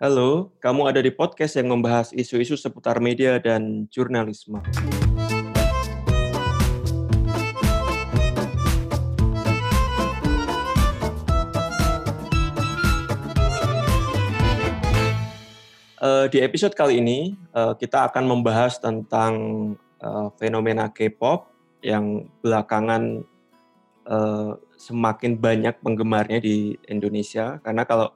Halo, kamu ada di podcast yang membahas isu-isu seputar media dan jurnalisme. Uh, di episode kali ini uh, kita akan membahas tentang uh, fenomena K-pop yang belakangan semakin banyak penggemarnya di Indonesia. Karena kalau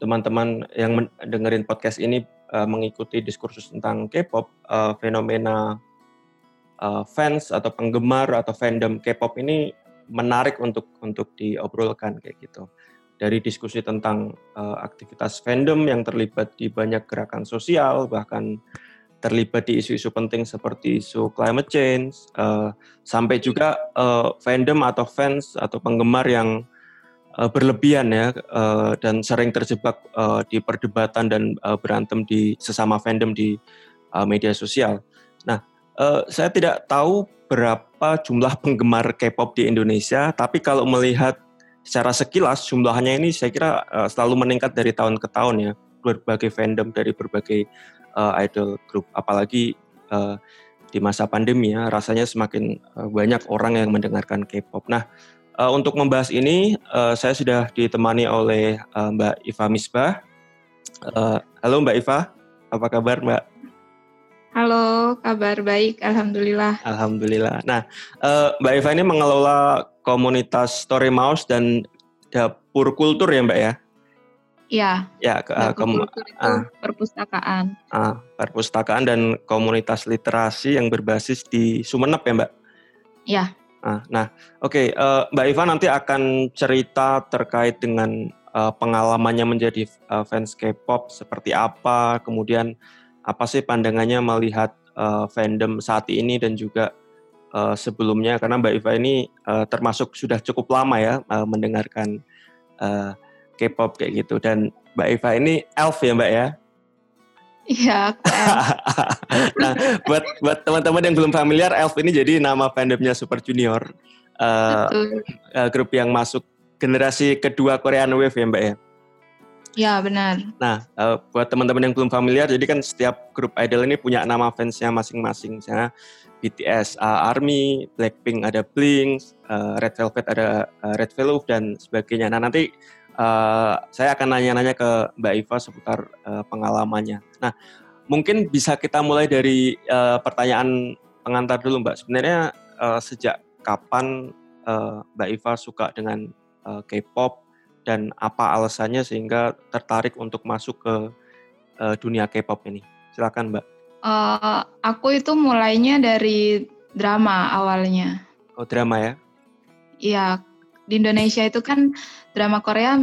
teman-teman yang dengerin podcast ini uh, mengikuti diskursus tentang K-pop, uh, fenomena uh, fans atau penggemar atau fandom K-pop ini menarik untuk untuk diobrolkan kayak gitu dari diskusi tentang uh, aktivitas fandom yang terlibat di banyak gerakan sosial, bahkan terlibat di isu-isu penting seperti isu climate change, uh, sampai juga uh, fandom atau fans atau penggemar yang uh, berlebihan ya uh, dan sering terjebak uh, di perdebatan dan uh, berantem di sesama fandom di uh, media sosial. Nah, uh, saya tidak tahu berapa jumlah penggemar K-pop di Indonesia, tapi kalau melihat secara sekilas jumlahnya ini saya kira uh, selalu meningkat dari tahun ke tahun ya berbagai fandom dari berbagai uh, idol group apalagi uh, di masa pandemi ya rasanya semakin uh, banyak orang yang mendengarkan K-pop. Nah uh, untuk membahas ini uh, saya sudah ditemani oleh uh, Mbak Iva Misbah. Uh, halo Mbak Iva, apa kabar Mbak? Halo, kabar baik, alhamdulillah. Alhamdulillah. Nah, uh, Mbak Eva ini mengelola komunitas Story Mouse dan dapur kultur ya Mbak ya? Iya. Ya, ke, uh, itu uh, perpustakaan. Uh, perpustakaan dan komunitas literasi yang berbasis di Sumeneb ya Mbak? Iya. Uh, nah, oke, okay, uh, Mbak Eva nanti akan cerita terkait dengan uh, pengalamannya menjadi uh, fans K-pop seperti apa, kemudian apa sih pandangannya melihat uh, fandom saat ini dan juga uh, sebelumnya karena Mbak Iva ini uh, termasuk sudah cukup lama ya uh, mendengarkan uh, K-pop kayak gitu dan Mbak Iva ini elf ya Mbak ya? Iya, nah, buat buat teman-teman yang belum familiar, Elf ini jadi nama fandomnya Super Junior, uh, uh, grup yang masuk generasi kedua Korean Wave ya Mbak ya? Ya benar. Nah, uh, buat teman-teman yang belum familiar, jadi kan setiap grup idol ini punya nama fansnya masing-masing. Misalnya BTS uh, ARMY, Blackpink ada Blink, uh, Red Velvet ada uh, Red Velvet dan sebagainya. Nah nanti uh, saya akan nanya-nanya ke Mbak Iva seputar uh, pengalamannya. Nah, mungkin bisa kita mulai dari uh, pertanyaan pengantar dulu Mbak. Sebenarnya uh, sejak kapan uh, Mbak Iva suka dengan uh, K-pop? dan apa alasannya sehingga tertarik untuk masuk ke uh, dunia K-pop ini? Silakan, Mbak. Uh, aku itu mulainya dari drama awalnya. Oh, drama ya? Iya, di Indonesia itu kan drama Korea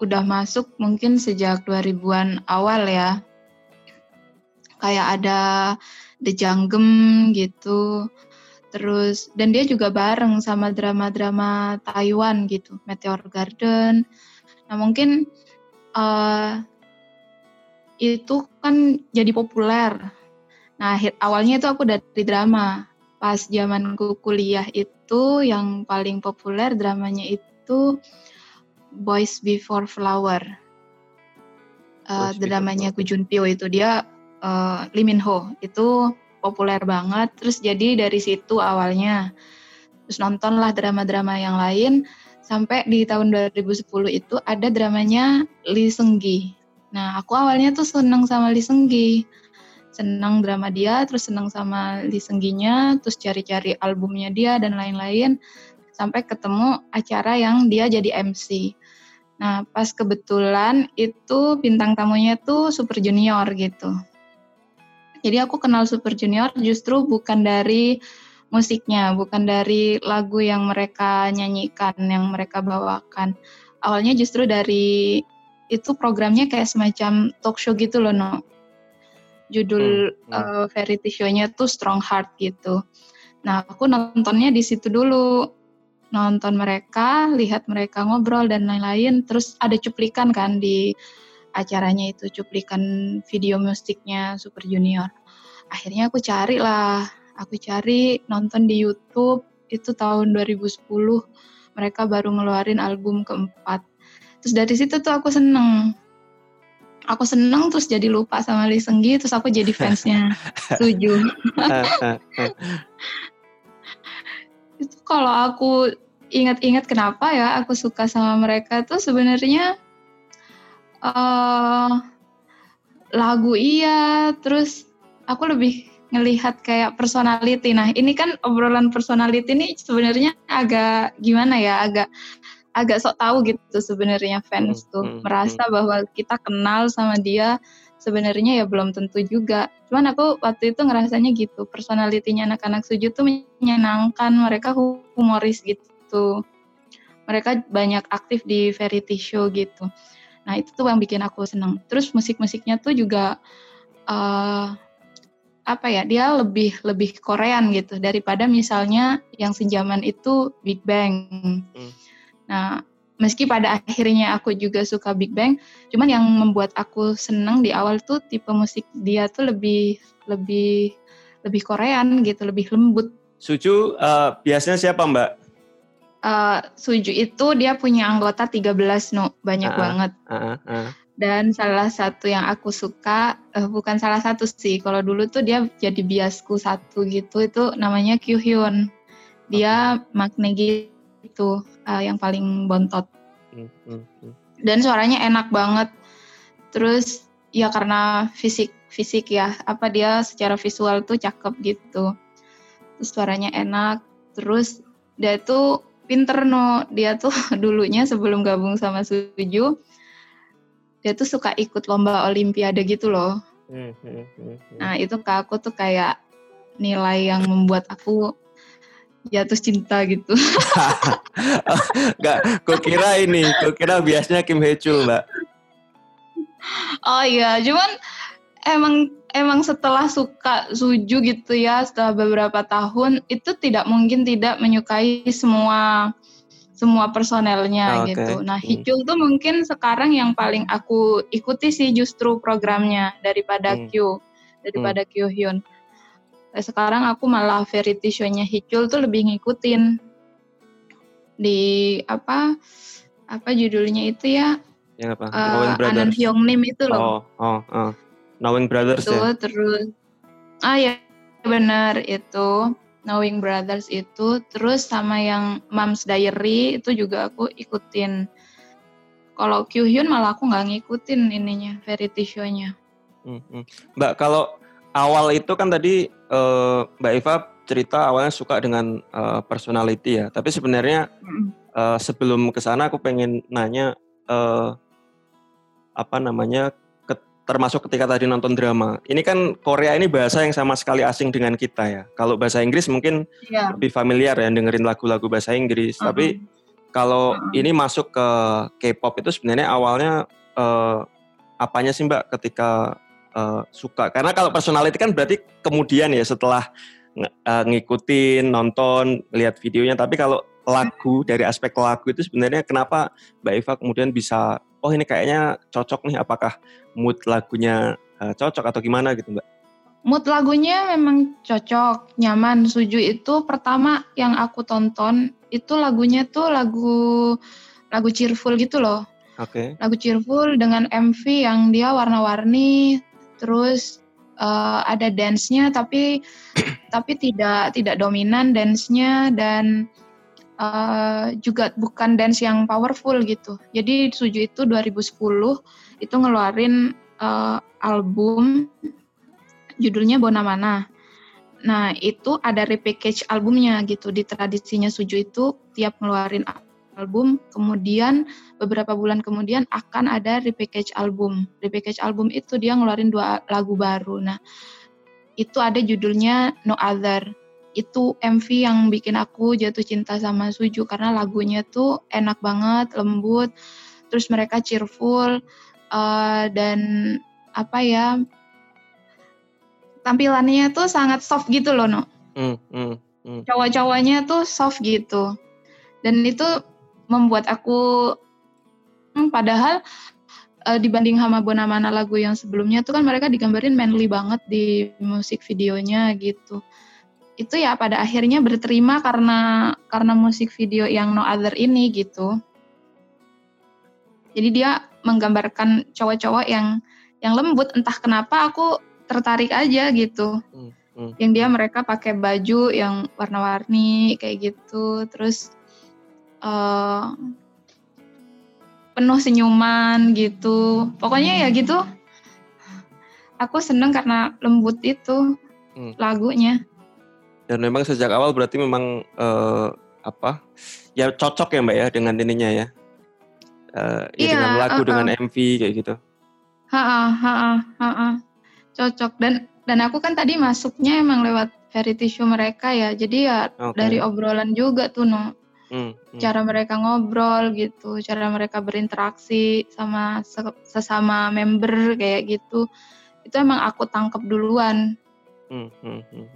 udah masuk mungkin sejak 2000-an awal ya. Kayak ada The Janggem gitu. Terus dan dia juga bareng sama drama-drama Taiwan gitu, Meteor Garden, Nah mungkin uh, itu kan jadi populer. Nah awalnya itu aku dari drama. Pas zamanku kuliah itu yang paling populer dramanya itu Boys Before Flower. Uh, dramanya Gu Junpyo itu dia uh, Lee Min Ho itu populer banget. Terus jadi dari situ awalnya terus nontonlah drama-drama yang lain sampai di tahun 2010 itu ada dramanya Lee Seung-gi. Nah, aku awalnya tuh seneng sama Lee Seung-gi. Seneng drama dia, terus seneng sama Lee Seung-gi-nya, terus cari-cari albumnya dia dan lain-lain sampai ketemu acara yang dia jadi MC. Nah, pas kebetulan itu bintang tamunya tuh Super Junior gitu. Jadi aku kenal Super Junior justru bukan dari musiknya, bukan dari lagu yang mereka nyanyikan, yang mereka bawakan. Awalnya justru dari itu programnya kayak semacam talk show gitu loh, no. Judul hmm, hmm. Uh, variety show-nya tuh Strong Heart gitu. Nah, aku nontonnya di situ dulu. Nonton mereka, lihat mereka ngobrol dan lain-lain. Terus ada cuplikan kan di acaranya itu, cuplikan video musiknya Super Junior. Akhirnya aku cari lah aku cari nonton di YouTube itu tahun 2010 mereka baru ngeluarin album keempat terus dari situ tuh aku seneng aku seneng terus jadi lupa sama Lee Seung Gi terus aku jadi fansnya Suju itu kalau aku ingat-ingat kenapa ya aku suka sama mereka tuh sebenarnya uh, lagu iya terus aku lebih ngelihat kayak personality. Nah, ini kan obrolan personality ini sebenarnya agak gimana ya, agak agak sok tahu gitu sebenarnya fans hmm, tuh hmm, merasa hmm. bahwa kita kenal sama dia sebenarnya ya belum tentu juga. Cuman aku waktu itu ngerasanya gitu, personalitinya anak-anak Suju tuh menyenangkan, mereka humoris gitu. Mereka banyak aktif di variety show gitu. Nah, itu tuh yang bikin aku senang. Terus musik-musiknya tuh juga uh, apa ya dia lebih lebih Korean gitu daripada misalnya yang sejaman itu Big Bang. Hmm. Nah meski pada akhirnya aku juga suka Big Bang, cuman yang membuat aku seneng di awal tuh tipe musik dia tuh lebih lebih lebih Korean gitu, lebih lembut. Suju uh, biasanya siapa Mbak? Uh, Suju itu dia punya anggota 13 no, banyak uh, banget. Uh, uh dan salah satu yang aku suka uh, bukan salah satu sih kalau dulu tuh dia jadi biasku satu gitu itu namanya Kyuhyun dia okay. magne gitu uh, yang paling bontot. Hmm, hmm, hmm. dan suaranya enak banget. Terus ya karena fisik fisik ya apa dia secara visual tuh cakep gitu. Terus suaranya enak. Terus dia tuh pinter no. Dia tuh dulunya sebelum gabung sama Suju dia tuh suka ikut lomba olimpiade gitu loh. Hmm, hmm, nah itu ke aku tuh kayak nilai yang membuat aku jatuh cinta gitu. Enggak, kok kira ini, kok kira biasanya Kim Hye Chul, Mbak. Oh iya, cuman emang emang setelah suka Suju gitu ya, setelah beberapa tahun itu tidak mungkin tidak menyukai semua semua personelnya okay. gitu. Nah. Hicul tuh mungkin sekarang yang paling aku ikuti sih justru programnya daripada hmm. Q, daripada hmm. Q Hyun. Nah, sekarang aku malah variety show-nya Hicul tuh lebih ngikutin di apa apa judulnya itu ya? Yang apa? Uh, Anan Hyung Nim itu loh. Oh, oh, oh. Knowing Brothers itu, ya. terus ah ya benar itu Knowing Brothers itu, terus sama yang Mom's Diary itu juga aku ikutin. Kalau Kyuhyun malah aku nggak ngikutin ininya, variety show-nya. Hmm, hmm. Mbak, kalau awal itu kan tadi uh, Mbak Eva cerita awalnya suka dengan uh, personality ya, tapi sebenarnya uh, sebelum ke sana aku pengen nanya uh, apa namanya termasuk ketika tadi nonton drama. Ini kan Korea ini bahasa yang sama sekali asing dengan kita ya. Kalau bahasa Inggris mungkin yeah. lebih familiar ya dengerin lagu-lagu bahasa Inggris. Uh -huh. Tapi kalau uh -huh. ini masuk ke K-pop itu sebenarnya awalnya uh, apanya sih Mbak ketika uh, suka? Karena kalau personality kan berarti kemudian ya setelah uh, ngikutin, nonton, lihat videonya. Tapi kalau lagu dari aspek lagu itu sebenarnya kenapa Mbak Eva kemudian bisa oh ini kayaknya cocok nih apakah mood lagunya uh, cocok atau gimana gitu mbak? Mood lagunya memang cocok, nyaman. Suju itu pertama yang aku tonton itu lagunya tuh lagu lagu cheerful gitu loh. Oke. Okay. Lagu cheerful dengan MV yang dia warna-warni, terus uh, ada dance-nya tapi tapi tidak tidak dominan dance-nya dan uh, juga bukan dance yang powerful gitu. Jadi Suju itu 2010 itu ngeluarin uh, album judulnya Bona Mana. Nah, itu ada repackage albumnya gitu. Di tradisinya Suju itu tiap ngeluarin album, kemudian beberapa bulan kemudian akan ada repackage album. Repackage album itu dia ngeluarin dua lagu baru. Nah, itu ada judulnya No Other itu MV yang bikin aku jatuh cinta sama Suju karena lagunya tuh enak banget, lembut, terus mereka cheerful uh, dan apa ya tampilannya tuh sangat soft gitu loh, no. Mm, mm, mm. Cowok-cowoknya tuh soft gitu, dan itu membuat aku hmm, padahal uh, dibanding sama Bonamana lagu yang sebelumnya tuh kan mereka digambarin manly banget di musik videonya gitu itu ya pada akhirnya berterima karena karena musik video yang No Other ini gitu. Jadi dia menggambarkan cowok-cowok yang yang lembut entah kenapa aku tertarik aja gitu. Hmm, hmm. Yang dia mereka pakai baju yang warna-warni kayak gitu, terus uh, penuh senyuman gitu. Pokoknya ya gitu. Aku seneng karena lembut itu hmm. lagunya. Dan memang sejak awal berarti memang uh, apa? Ya cocok ya Mbak ya dengan ininya ya. Uh, ya iya, dengan lagu uh, uh. dengan MV kayak gitu. Ha ha ha Cocok dan dan aku kan tadi masuknya emang lewat variety show mereka ya. Jadi ya okay. dari obrolan juga tuh no. Hmm, hmm. Cara mereka ngobrol gitu, cara mereka berinteraksi sama sesama member kayak gitu. Itu emang aku tangkap duluan. Hmm, hmm. hmm.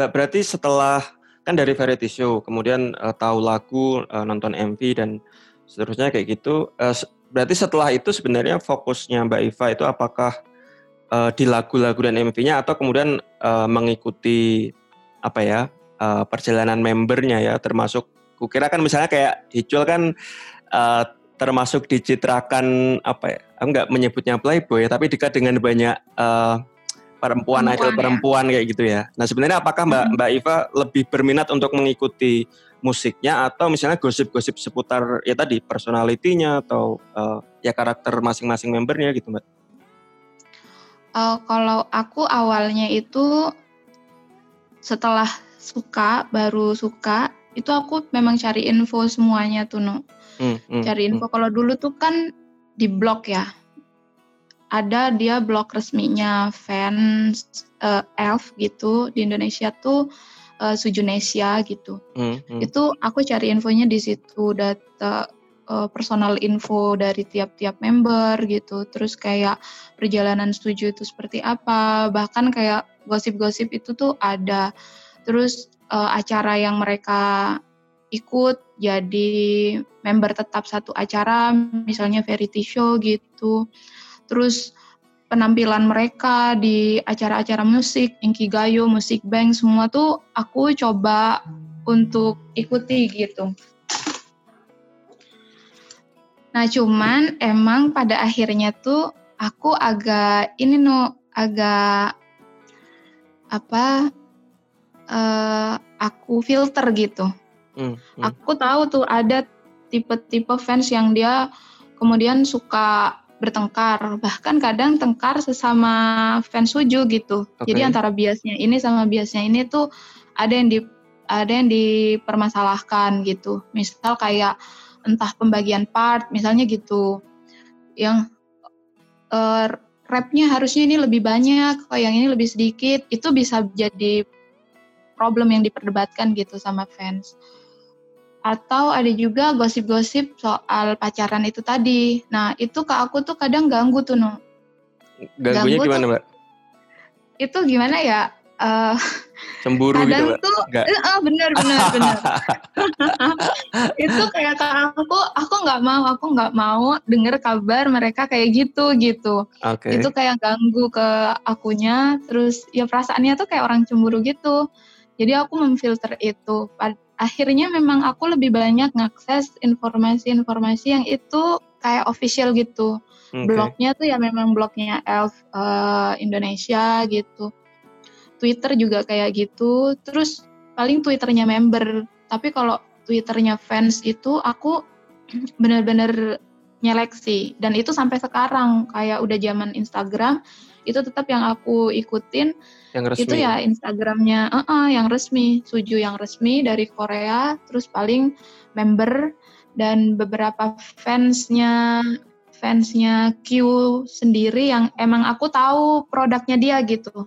Mbak berarti setelah kan dari variety show, kemudian uh, tahu lagu, uh, nonton MV dan seterusnya kayak gitu. Uh, berarti setelah itu sebenarnya fokusnya Mbak Iva itu apakah uh, di lagu-lagu dan MV-nya atau kemudian uh, mengikuti apa ya uh, perjalanan membernya ya, termasuk kukira kan misalnya kayak Hicul kan uh, termasuk dicitrakan apa ya? Aku nggak menyebutnya playboy ya, tapi dekat dengan banyak uh, perempuan, perempuan idol ya. perempuan kayak gitu ya. Nah sebenarnya apakah Mbak hmm. Mbak Iva lebih berminat untuk mengikuti musiknya atau misalnya gosip-gosip seputar ya tadi personalitinya atau uh, ya karakter masing-masing membernya gitu Mbak? Uh, kalau aku awalnya itu setelah suka baru suka itu aku memang cari info semuanya tuh no. Hmm, hmm, cari info hmm. kalau dulu tuh kan di blog ya ada dia blog resminya fans uh, elf gitu di Indonesia tuh uh, Sujunesia gitu. Hmm, hmm. Itu aku cari infonya di situ data uh, personal info dari tiap-tiap member gitu. Terus kayak perjalanan setuju itu seperti apa, bahkan kayak gosip-gosip itu tuh ada. Terus uh, acara yang mereka ikut jadi member tetap satu acara, misalnya variety show gitu terus penampilan mereka di acara-acara musik, Inkigayo, Musik Bank, semua tuh aku coba untuk ikuti gitu. Nah cuman emang pada akhirnya tuh aku agak ini no agak apa uh, aku filter gitu. Hmm, hmm. Aku tahu tuh ada tipe-tipe fans yang dia kemudian suka bertengkar bahkan kadang tengkar sesama fans Suju gitu okay. jadi antara biasnya ini sama biasnya ini tuh ada yang di ada yang dipermasalahkan gitu misal kayak entah pembagian part misalnya gitu yang uh, rapnya harusnya ini lebih banyak kok yang ini lebih sedikit itu bisa jadi problem yang diperdebatkan gitu sama fans atau ada juga gosip-gosip soal pacaran itu tadi. Nah, itu ke aku tuh kadang ganggu tuh, no. Ganggunya ganggu gimana, Mbak? Itu gimana ya? Uh, Cemburu gitu, kadang gitu, tuh, Enggak. Uh, bener, bener, bener. itu kayak ke aku, aku nggak mau, aku nggak mau denger kabar mereka kayak gitu, gitu. Okay. Itu kayak ganggu ke akunya, terus ya perasaannya tuh kayak orang cemburu gitu. Jadi aku memfilter itu akhirnya memang aku lebih banyak ngakses informasi-informasi yang itu kayak official gitu. Okay. Blognya tuh ya memang blognya Elf uh, Indonesia gitu. Twitter juga kayak gitu. Terus paling Twitternya member. Tapi kalau Twitternya fans itu aku bener-bener nyeleksi dan itu sampai sekarang kayak udah zaman Instagram itu tetap yang aku ikutin. Yang resmi. itu ya Instagramnya uh -uh, yang resmi. Suju yang resmi dari Korea terus paling member dan beberapa fansnya fansnya Q sendiri yang emang aku tahu produknya dia gitu.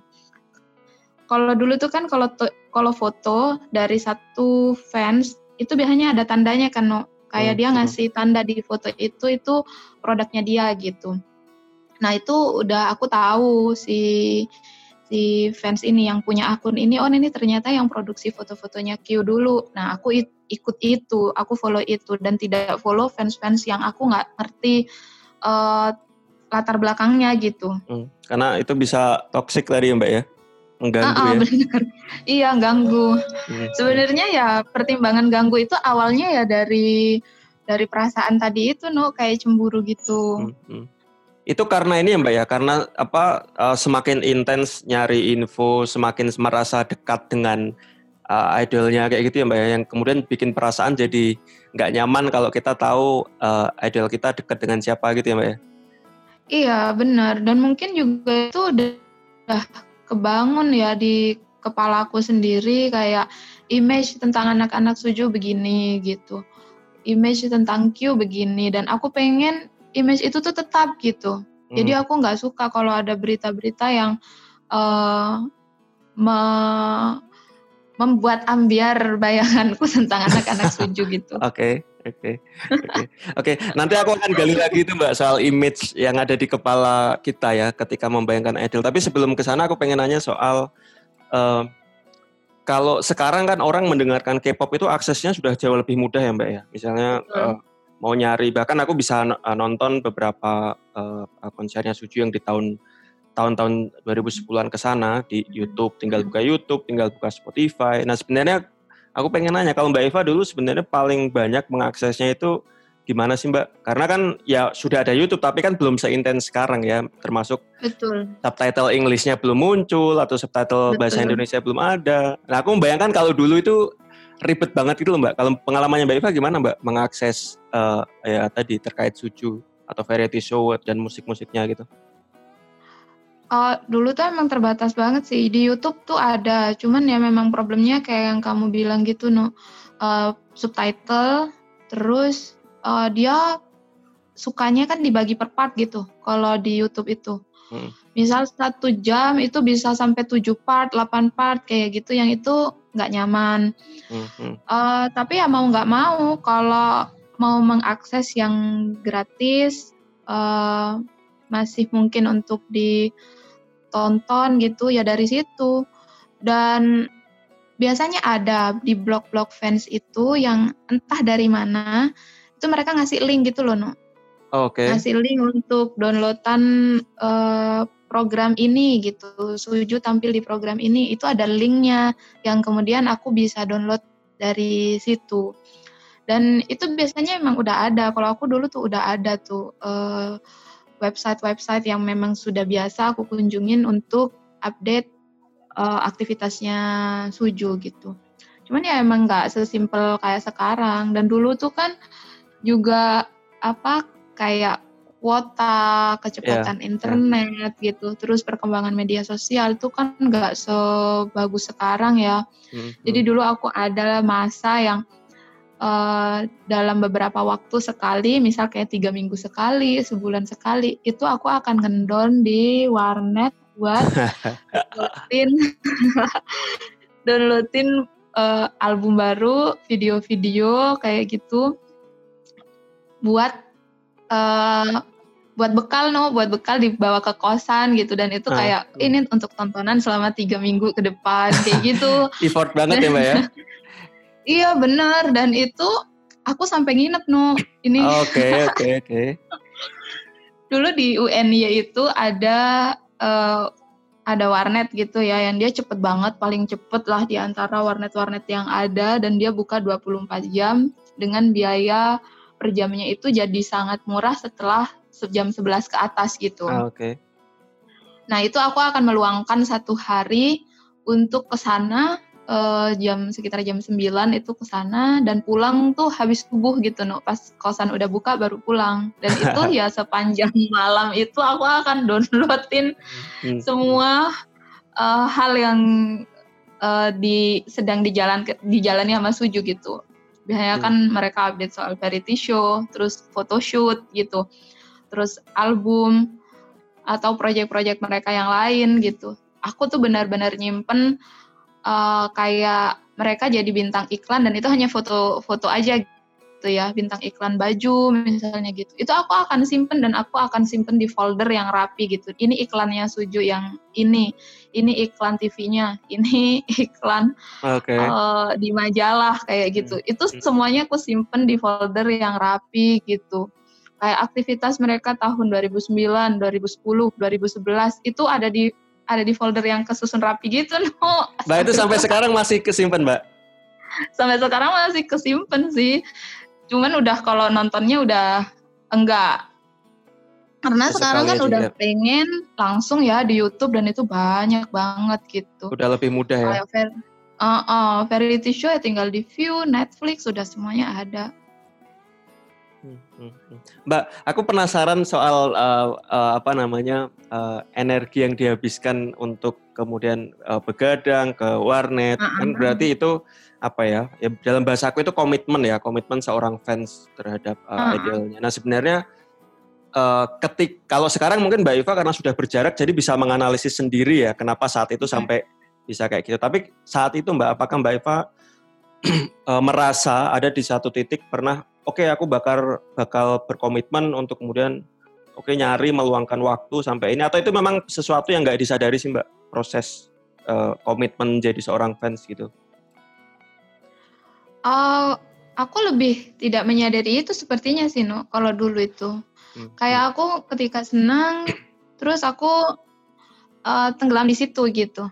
Kalau dulu tuh kan kalau kalau foto dari satu fans itu biasanya ada tandanya kan no? Kayak hmm, dia ngasih tanda di foto itu itu produknya dia gitu Nah itu udah aku tahu si si fans ini yang punya akun ini, oh ini ternyata yang produksi foto-fotonya Q dulu. Nah aku ikut itu, aku follow itu dan tidak follow fans-fans yang aku nggak ngerti uh, latar belakangnya gitu. Hmm, karena itu bisa toxic tadi ya mbak ya? Mengganggu uh, uh, ya. Bener. Iya, ganggu. Hmm. Sebenarnya ya pertimbangan ganggu itu awalnya ya dari dari perasaan tadi itu no kayak cemburu gitu. Hmm, hmm. Itu karena ini ya Mbak ya, karena apa uh, semakin intens nyari info, semakin merasa dekat dengan uh, idolnya kayak gitu ya Mbak ya, yang kemudian bikin perasaan jadi nggak nyaman kalau kita tahu uh, idol kita dekat dengan siapa gitu ya Mbak ya. Iya benar. Dan mungkin juga itu udah kebangun ya di kepalaku sendiri kayak image tentang anak-anak suju begini gitu. Image tentang Q begini. Dan aku pengen image itu tuh tetap gitu hmm. jadi aku nggak suka kalau ada berita-berita yang uh, me membuat ambiar bayanganku tentang anak-anak suju gitu. Oke, oke, oke, oke. Nanti aku akan gali lagi itu mbak soal image yang ada di kepala kita ya ketika membayangkan idol. Tapi sebelum ke sana aku pengen nanya soal uh, kalau sekarang kan orang mendengarkan K-pop itu aksesnya sudah jauh lebih mudah ya mbak ya. Misalnya uh, mau nyari bahkan aku bisa nonton beberapa uh, konsernya Suju yang di tahun tahun-tahun 2010-an ke sana di YouTube, tinggal buka YouTube, tinggal buka Spotify. Nah, sebenarnya aku pengen nanya kalau Mbak Eva dulu sebenarnya paling banyak mengaksesnya itu gimana sih Mbak? Karena kan ya sudah ada YouTube tapi kan belum seintens sekarang ya, termasuk Betul. subtitle Inggrisnya belum muncul atau subtitle Betul. bahasa Indonesia belum ada. Nah, aku membayangkan kalau dulu itu ribet banget gitu loh Mbak. Kalau pengalamannya Mbak Eva gimana Mbak mengakses uh, ya tadi terkait Suju atau variety show dan musik-musiknya gitu? Uh, dulu tuh emang terbatas banget sih. Di YouTube tuh ada, cuman ya memang problemnya kayak yang kamu bilang gitu, no. Uh, subtitle, terus uh, dia sukanya kan dibagi per part gitu, kalau di YouTube itu. Hmm. Misal satu jam itu bisa sampai tujuh part, 8 part, kayak gitu, yang itu nggak nyaman. Hmm. Uh, tapi ya mau nggak mau, kalau mau mengakses yang gratis, uh, masih mungkin untuk di tonton gitu ya dari situ dan biasanya ada di blog-blog fans itu yang entah dari mana itu mereka ngasih link gitu loh no Oke. Okay. Ngasih link untuk downloadan uh, program ini gitu. Suju tampil di program ini itu ada linknya yang kemudian aku bisa download dari situ. Dan itu biasanya emang udah ada. Kalau aku dulu tuh udah ada tuh uh, website-website yang memang sudah biasa aku kunjungin untuk update uh, aktivitasnya Suju gitu. Cuman ya emang nggak sesimpel kayak sekarang. Dan dulu tuh kan juga apa kayak kuota, kecepatan yeah. internet yeah. gitu, terus perkembangan media sosial itu kan nggak sebagus sekarang ya. Mm -hmm. Jadi dulu aku ada masa yang uh, dalam beberapa waktu sekali, misal kayak tiga minggu sekali, sebulan sekali, itu aku akan ngendon di warnet buat downloadin downloadin uh, album baru, video-video kayak gitu, buat uh, buat bekal no, buat bekal dibawa ke kosan gitu dan itu kayak ah. ini untuk tontonan selama tiga minggu ke depan kayak gitu. Effort banget ya mbak ya. Iya benar dan itu aku sampai nginep no ini. Oke oke oke. Dulu di UNY itu ada uh, ada warnet gitu ya yang dia cepet banget paling cepet lah di antara warnet-warnet yang ada dan dia buka 24 jam dengan biaya per jamnya itu jadi sangat murah setelah jam 11 ke atas gitu. Ah, Oke. Okay. Nah itu aku akan meluangkan satu hari untuk ke sana uh, jam sekitar jam 9 itu ke sana dan pulang tuh habis subuh gitu no pas kosan udah buka baru pulang dan itu ya sepanjang malam itu aku akan downloadin hmm. semua uh, hal yang uh, di sedang dijalan dijalani sama Suju gitu biasanya hmm. kan mereka update soal variety show terus photoshoot gitu terus album atau proyek-proyek mereka yang lain gitu aku tuh benar-benar nyimpen uh, kayak mereka jadi bintang iklan dan itu hanya foto-foto aja gitu ya bintang iklan baju misalnya gitu itu aku akan simpen dan aku akan simpen di folder yang rapi gitu ini iklannya Suju yang ini ini iklan TV-nya ini iklan okay. uh, eh, di majalah kayak gitu hmm. itu hmm. semuanya aku simpen di folder yang rapi gitu kayak aktivitas mereka tahun 2009 2010 2011 itu ada di ada di folder yang kesusun rapi gitu no. Mbak itu sampai sekarang masih kesimpan mbak? Sampai sekarang masih kesimpan sih. Cuman udah kalau nontonnya udah enggak. Karena sekarang kan udah ya. pengen langsung ya di YouTube dan itu banyak banget gitu. Udah lebih mudah ya. Uh, uh, variety show ya tinggal di view, Netflix udah semuanya ada. Hmm, hmm, hmm. Mbak, aku penasaran soal uh, uh, apa namanya uh, energi yang dihabiskan untuk kemudian uh, begadang ke warnet, uh -huh. kan berarti itu apa ya? Ya dalam bahasa aku itu komitmen ya, komitmen seorang fans terhadap uh, uh -huh. idealnya. Nah sebenarnya uh, ketik kalau sekarang mungkin Mbak Iva karena sudah berjarak jadi bisa menganalisis sendiri ya kenapa saat itu sampai bisa kayak gitu. Tapi saat itu Mbak, apakah Mbak Iva uh, merasa ada di satu titik pernah oke okay, aku bakal bakal berkomitmen untuk kemudian oke okay, nyari meluangkan waktu sampai ini atau itu memang sesuatu yang nggak disadari sih mbak proses uh, komitmen jadi seorang fans gitu? Uh, aku lebih tidak menyadari itu sepertinya sih no kalau dulu itu hmm. kayak aku ketika senang terus aku uh, tenggelam di situ gitu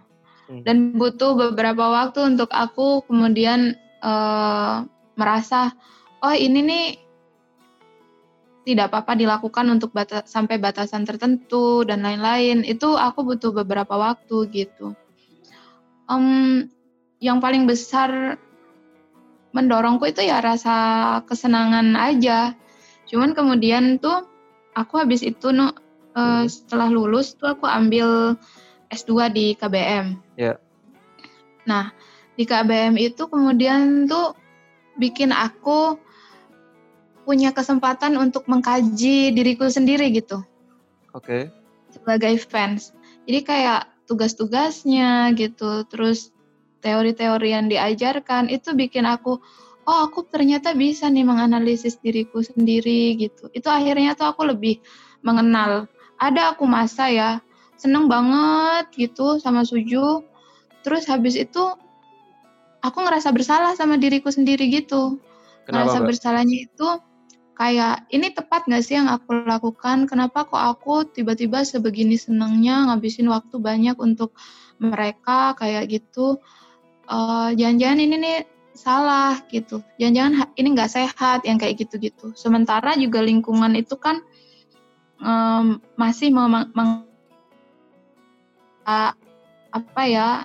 hmm. dan butuh beberapa waktu untuk aku kemudian uh, merasa oh ini nih tidak apa-apa dilakukan untuk batas, sampai batasan tertentu dan lain-lain. Itu aku butuh beberapa waktu gitu. Um, yang paling besar mendorongku itu ya rasa kesenangan aja. Cuman kemudian tuh aku habis itu no, uh, setelah lulus tuh aku ambil S2 di KBM yeah. nah di KBM itu kemudian tuh bikin aku punya kesempatan untuk mengkaji diriku sendiri gitu. Oke. Okay. Sebagai fans. Jadi kayak tugas-tugasnya gitu, terus teori-teori yang diajarkan itu bikin aku oh aku ternyata bisa nih menganalisis diriku sendiri gitu. Itu akhirnya tuh aku lebih mengenal. Ada aku masa ya seneng banget gitu sama Suju. Terus habis itu aku ngerasa bersalah sama diriku sendiri gitu. Kenapa, ngerasa mbak? bersalahnya itu kayak ini tepat gak sih yang aku lakukan? Kenapa kok aku tiba-tiba sebegini senangnya ngabisin waktu banyak untuk mereka kayak gitu? Uh, jangan-jangan ini nih salah gitu. Jangan-jangan ini nggak sehat yang kayak gitu-gitu. Sementara juga lingkungan itu kan um, masih mem apa ya?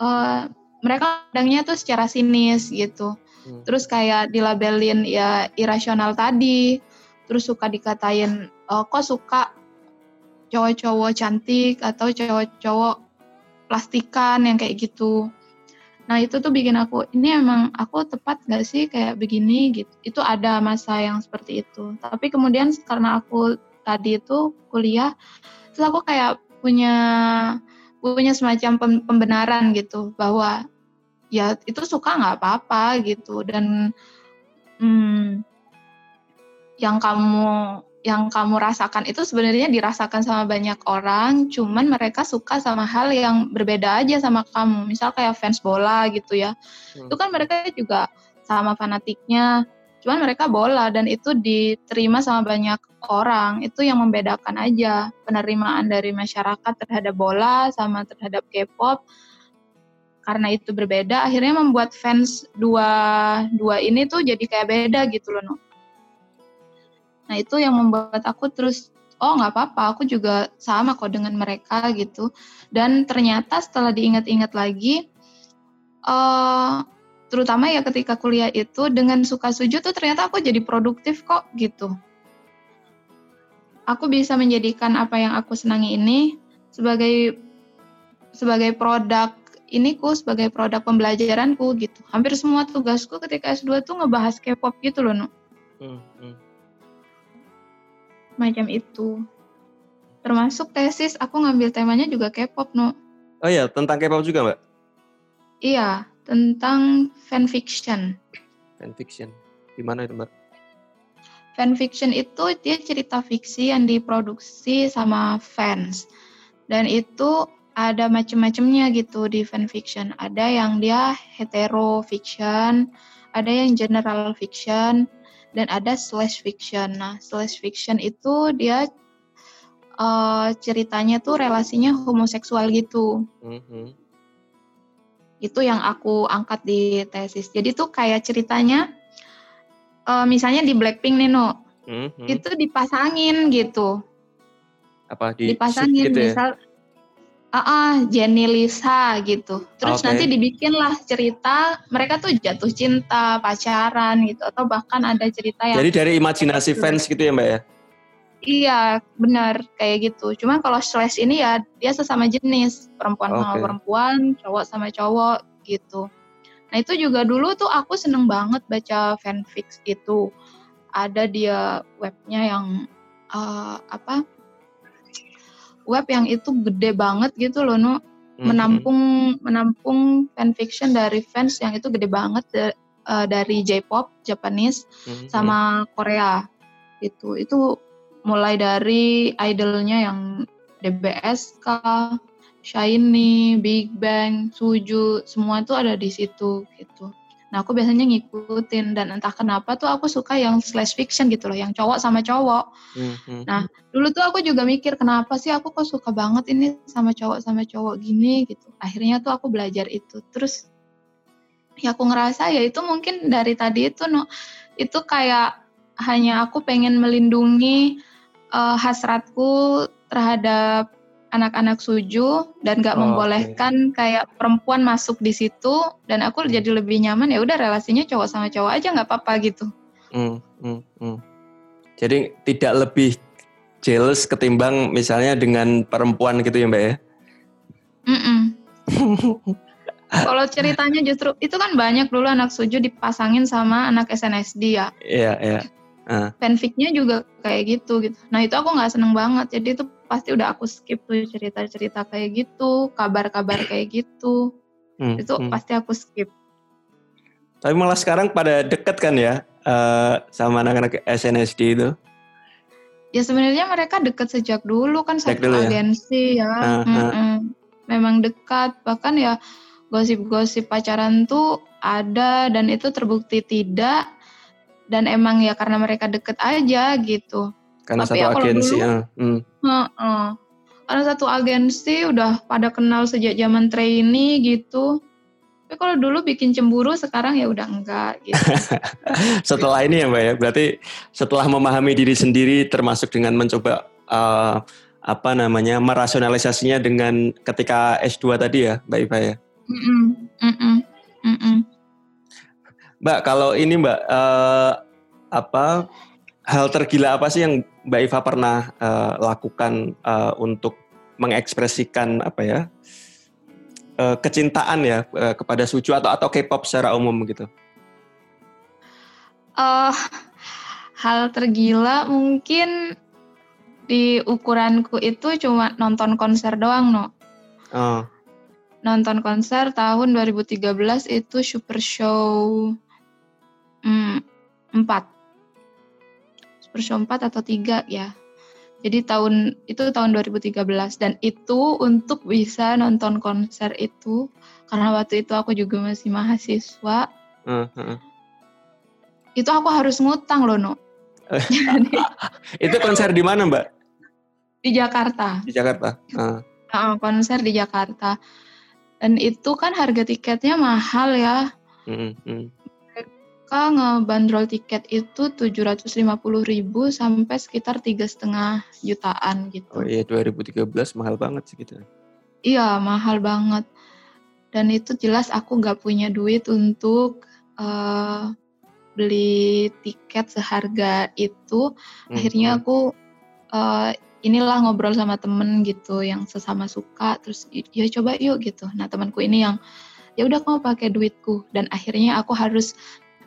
Uh, mereka pandangnya tuh secara sinis gitu Hmm. Terus kayak dilabelin ya irasional tadi. Terus suka dikatain oh, kok suka cowok-cowok cantik atau cowok-cowok plastikan yang kayak gitu. Nah itu tuh bikin aku ini emang aku tepat gak sih kayak begini gitu. Itu ada masa yang seperti itu. Tapi kemudian karena aku tadi itu kuliah, terus aku kayak punya punya semacam pembenaran gitu bahwa ya itu suka nggak apa-apa gitu dan hmm, yang kamu yang kamu rasakan itu sebenarnya dirasakan sama banyak orang, cuman mereka suka sama hal yang berbeda aja sama kamu. Misal kayak fans bola gitu ya. Hmm. Itu kan mereka juga sama fanatiknya, cuman mereka bola dan itu diterima sama banyak orang. Itu yang membedakan aja penerimaan dari masyarakat terhadap bola sama terhadap K-pop karena itu berbeda akhirnya membuat fans dua dua ini tuh jadi kayak beda gitu loh no. Nah itu yang membuat aku terus oh nggak apa-apa aku juga sama kok dengan mereka gitu dan ternyata setelah diingat-ingat lagi uh, terutama ya ketika kuliah itu dengan suka sujud tuh ternyata aku jadi produktif kok gitu. Aku bisa menjadikan apa yang aku senangi ini sebagai sebagai produk ini ku sebagai produk pembelajaranku gitu. Hampir semua tugasku ketika S2 tuh ngebahas K-pop gitu loh, no. Hmm, hmm. Macam itu. Termasuk tesis aku ngambil temanya juga K-pop, no. Oh iya, tentang K-pop juga, Mbak? Iya, tentang fanfiction. Fanfiction. Gimana itu, Mbak? Fanfiction itu dia cerita fiksi yang diproduksi sama fans. Dan itu ada macam-macamnya gitu di fanfiction. Ada yang dia hetero fiction, ada yang general fiction, dan ada slash fiction. Nah, slash fiction itu dia uh, ceritanya tuh relasinya homoseksual gitu. Mhm. Itu yang aku angkat di tesis. Jadi tuh kayak ceritanya, uh, misalnya di Blackpink nih, No, Mhm. itu dipasangin gitu. Apa di Dipasangin gitu ya? misal Heeh, Jenny Lisa gitu. Terus Oke. nanti dibikinlah cerita mereka tuh jatuh cinta, pacaran gitu atau bahkan ada cerita yang Jadi dari imajinasi fans gitu ya, Mbak ya? Iya, benar kayak gitu. Cuma kalau slash ini ya dia sesama jenis, perempuan sama Oke. perempuan, cowok sama cowok gitu. Nah, itu juga dulu tuh aku seneng banget baca fanfics itu. Ada dia webnya yang eh, apa? Web yang itu gede banget gitu loh, Nu. Mhm. Menampung menampung fanfiction dari fans yang itu gede banget da- eh, dari J-pop, Japanese Mhm. sama Korea gitu itu mulai dari idolnya yang DBSK, Shiny, Big Bang, Suju semua itu ada di situ gitu. Nah aku biasanya ngikutin dan entah kenapa tuh aku suka yang slash fiction gitu loh, yang cowok sama cowok. Mhm. Nah dulu tuh aku juga mikir kenapa sih aku kok suka banget ini sama cowok sama cowok gini gitu. Akhirnya tuh aku belajar itu. Terus ya aku ngerasa ya itu mungkin dari tadi itu no itu kayak hanya aku pengen melindungi eh, hasratku terhadap anak-anak suju dan gak Oh, membolehkan kayak perempuan masuk di situ dan aku jadi lebih nyaman ya udah relasinya cowok sama cowok aja nggak apa-apa gitu. Hmm, hmm, hmm. Jadi tidak lebih jealous ketimbang misalnya dengan perempuan gitu ya Mbak ya? Mm-mm. Kalau ceritanya justru itu kan banyak dulu anak suju dipasangin sama anak SNSD ya. Iya, iya. Fanficnya juga kayak gitu gitu. Nah itu aku nggak seneng banget. Jadi itu pasti udah aku skip tuh cerita-cerita kayak gitu, kabar-kabar kayak gitu. Hmm, Itu hmm. pasti aku skip. Tapi malah sekarang pada deket kan ya eh, sama anak-anak SNSD itu. Ya sebenarnya mereka deket sejak dulu kan Sejak satu dulu ya? agensi ya. Ah, ah. Mm-mm. Memang dekat. Bahkan ya gosip-gosip pacaran tuh ada dan itu terbukti tidak. Dan emang ya karena mereka deket aja gitu. Karena Tapi satu ya agensi. dulu- ah, hmm. Heeh. Karena satu agensi udah pada kenal sejak zaman trainee gitu. Tapi kalau dulu bikin cemburu sekarang ya udah enggak gitu. Setelah ini ya Mbak ya, berarti setelah memahami diri sendiri termasuk dengan mencoba eh, apa namanya merasionalisasinya dengan ketika S2 tadi ya Mbak Iva ya. Mbak, kalau ini Mbak, eh, apa hal tergila apa sih yang Mbak Iva pernah eh, lakukan eh, untuk mengekspresikan apa ya eh, kecintaan ya eh, kepada Suju atau atau K-pop secara umum gitu? Eh, hal tergila mungkin di ukuranku itu cuma nonton konser doang, no. Oh, Nonton konser tahun 2013 itu Super Show mm, 4. 4 atau 3 ya. Jadi tahun itu tahun 2013 dan itu untuk bisa nonton konser itu karena waktu itu aku juga masih mahasiswa eh, eh. itu aku harus ngutang loh no Jadi, itu konser di mana Mbak? di Jakarta Di Jakarta. Eh, Heeh, konser di Jakarta dan itu kan harga tiketnya mahal ya mm, mm. Mereka ngebanderol tiket itu 750.000 sampai sekitar tiga setengah jutaan gitu. Oh iya 2013 mahal banget sih gitu. iya mahal banget. Dan itu jelas aku nggak punya duit untuk eh, beli tiket seharga itu. Hmm, akhirnya aku eh, inilah ngobrol sama temen gitu yang sesama suka. Terus "Y- ya coba yuk gitu. Nah temanku ini yang ya udah kamu pakai duitku. Dan akhirnya aku harus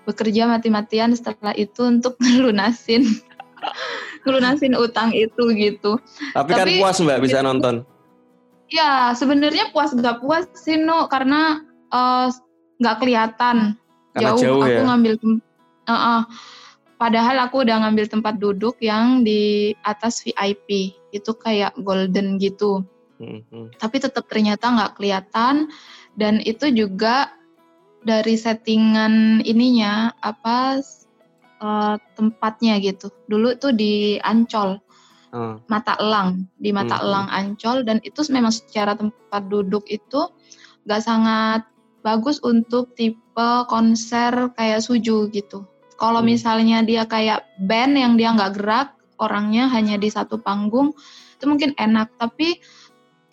bekerja mati-matian setelah itu untuk ngelunasin ngelunasin utang itu gitu Tapi, kan tapi- puas Mbak bisa itu- nonton. ya sebenarnya puas gak puas sih no karena eh, nggak kelihatan Karena jauh, jauh, aku ya. ngambil Eh, eh. padahal aku udah ngambil tempat duduk yang di atas VIP itu kayak golden gitu Hmm, hmm. tapi tetap ternyata nggak kelihatan dan itu juga dari settingan ininya apa eh, tempatnya gitu dulu tuh di Ancol uh. Mata Elang di Mata hmm. Elang Ancol dan itu memang secara tempat duduk itu gak sangat bagus untuk tipe konser kayak Suju gitu. Kalau hmm. misalnya dia kayak band yang dia nggak gerak, orangnya hanya di satu panggung, itu mungkin enak. Tapi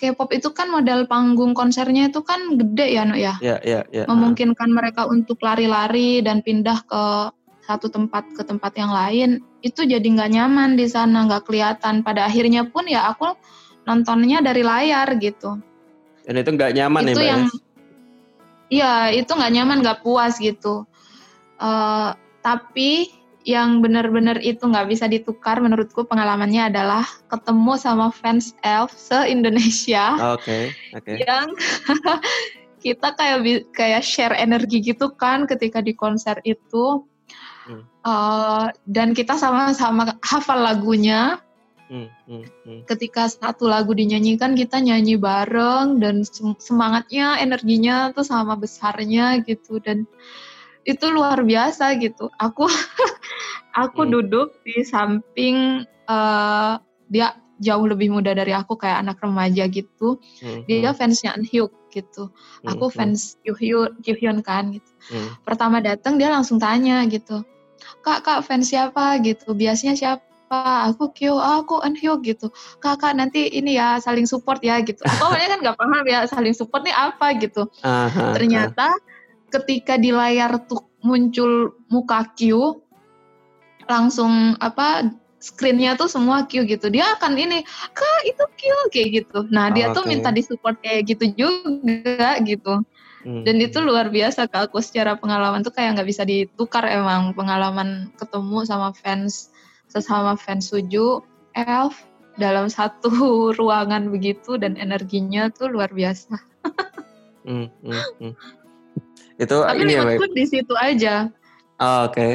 K-pop itu kan model panggung konsernya itu kan gede ya, Nuk ya. Iya, iya, iya. Memungkinkan mereka untuk lari-lari dan pindah ke satu tempat ke tempat yang lain itu jadi nggak nyaman di sana nggak kelihatan pada akhirnya pun ya aku nontonnya dari layar gitu dan itu nggak nyaman itu ya yang iya itu nggak nyaman nggak puas gitu uh, tapi yang benar-benar itu nggak bisa ditukar menurutku pengalamannya adalah ketemu sama fans Elf se Indonesia. Oke, okay, oke. Okay. Yang kita kayak kayak share energi gitu kan ketika di konser itu. Hmm. Uh, dan kita sama-sama hafal lagunya. Hmm, hmm, hmm. Ketika satu lagu dinyanyikan kita nyanyi bareng dan semangatnya, energinya tuh sama besarnya gitu dan itu luar biasa gitu. Aku aku hmm. duduk di samping uh, dia jauh lebih muda dari aku kayak anak remaja gitu. Hmm. Dia hmm. fansnya Hyuk gitu. Hmm. Aku fans Hyuk Hyun kan gitu. Hmm. Pertama datang dia langsung tanya gitu kak kak fans siapa gitu biasanya siapa aku Kyo oh, aku Anhyo gitu kakak nanti ini ya saling support ya gitu aku awalnya kan nggak paham ya saling support nih apa gitu uh-huh. ternyata ketika di layar tuh muncul muka Q langsung apa screennya tuh semua Q gitu dia akan ini kak itu Q kayak gitu nah dia okay. tuh minta disupport kayak gitu juga gitu Hmm. Dan itu luar biasa ke aku secara pengalaman tuh kayak nggak bisa ditukar emang pengalaman ketemu sama fans sesama fans Suju, Elf dalam satu ruangan begitu dan energinya tuh luar biasa. hmm, hmm, hmm. Itu Tapi ini ya, di situ aja. Oh, Oke. Okay.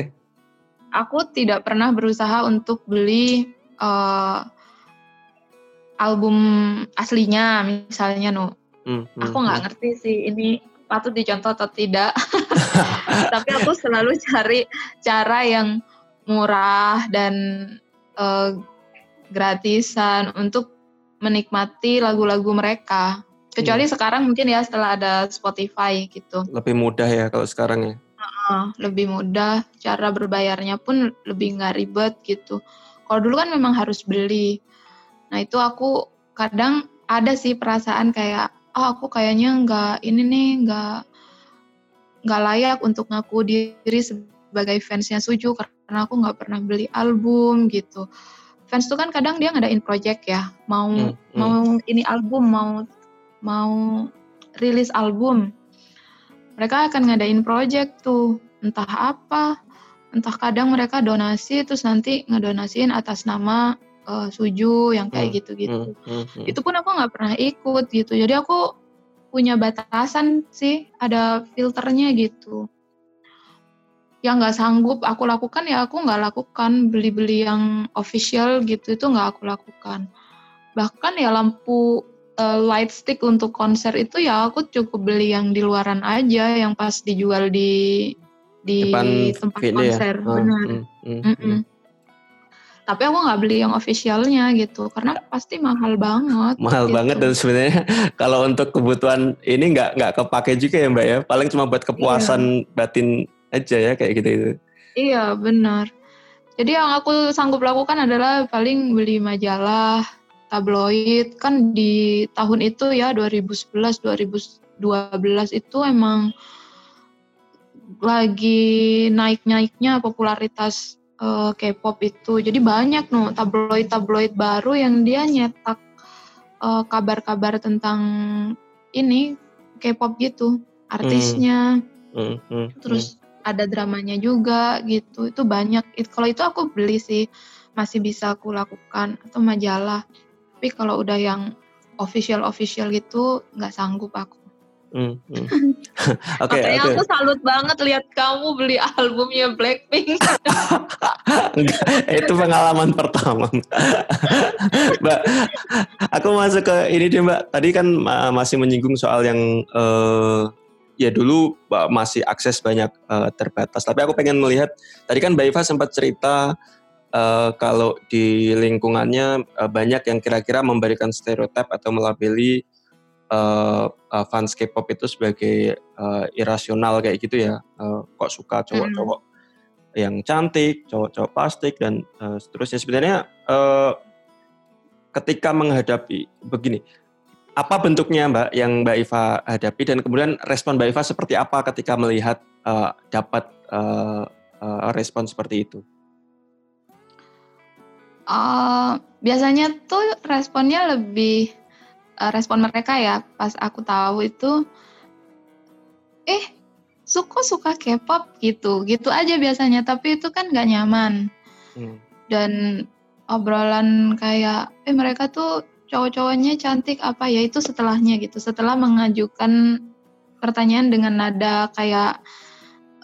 Aku tidak pernah berusaha untuk beli uh, album aslinya misalnya no. Hmm, hmm, aku nggak hmm. ngerti sih ini patut dicontoh atau tidak. Tapi aku selalu cari cara yang murah dan uh, gratisan untuk menikmati lagu-lagu mereka. Kecuali hmm. sekarang mungkin ya setelah ada Spotify gitu. Lebih mudah ya kalau sekarang ya. Uh, lebih mudah, cara berbayarnya pun lebih nggak ribet gitu. Kalau dulu kan memang harus beli. Nah itu aku kadang ada sih perasaan kayak oh aku kayaknya nggak ini nih nggak nggak layak untuk ngaku diri sebagai fansnya Suju karena aku nggak pernah beli album gitu. Fans tuh kan kadang dia ngadain project ya, mau hmm, hmm. mau ini album, mau mau rilis album. Mereka akan ngadain project tuh, entah apa, entah kadang mereka donasi terus nanti ngedonasiin atas nama uh, suju yang kayak hmm, gitu-gitu. Hmm, hmm, hmm, Itu pun aku nggak pernah ikut gitu. Jadi aku punya batasan sih, ada filternya gitu. Yang nggak sanggup aku lakukan ya aku nggak lakukan beli-beli yang official gitu itu nggak aku lakukan. Bahkan ya lampu uh, light stick untuk konser itu ya aku cukup beli yang di luaran aja yang pas dijual di di Depan tempat ya? konser ya? benar. Hmm, hmm, mm -mm tapi aku nggak beli yang officialnya gitu karena pasti mahal banget mahal gitu. banget dan sebenarnya kalau untuk kebutuhan ini nggak nggak kepake juga ya mbak ya paling cuma buat kepuasan iya. batin aja ya kayak gitu itu iya benar jadi yang aku sanggup lakukan adalah paling beli majalah tabloid kan di tahun itu ya 2011 2012 itu emang lagi naik-naiknya popularitas uh, K-pop itu. Jadi banyak no tabloid-tabloid baru yang dia nyetak uh, kabar-kabar tentang ini K-pop gitu, artisnya. Hmm. Hmm, hmm, Terus ada dramanya juga gitu. Itu banyak. It, kalau itu aku beli sih masih bisa aku lakukan atau majalah. Tapi kalau udah yang official official gitu nggak sanggup aku. Hmm, hmm. Oke, okay, okay. aku salut banget lihat kamu beli albumnya Blackpink. itu pengalaman pertama. mbak, aku masuk ke ini deh Mbak. Tadi kan masih menyinggung soal yang uh, ya dulu masih akses banyak uh, terbatas. Tapi aku pengen melihat tadi kan Mbak Iva sempat cerita uh, kalau di lingkungannya uh, banyak yang kira-kira memberikan stereotip atau melabeli uh, uh, fans K-pop itu sebagai uh, irasional kayak gitu ya. Uh, kok suka cowok-cowok mm. yang cantik, cowok-cowok plastik dan uh, seterusnya. Sebenarnya uh, ketika menghadapi begini, apa bentuknya Mbak yang Mbak Iva hadapi dan kemudian respon Mbak Iva seperti apa ketika melihat uh, dapat uh, uh, respon seperti itu? Uh, biasanya tuh responnya lebih uh, respon mereka ya pas aku tahu itu eh suka suka K-pop? gitu gitu aja biasanya tapi itu kan gak nyaman. Hmm. dan obrolan kayak eh mereka tuh cowok-cowoknya cantik apa ya? itu setelahnya gitu setelah mengajukan pertanyaan dengan nada kayak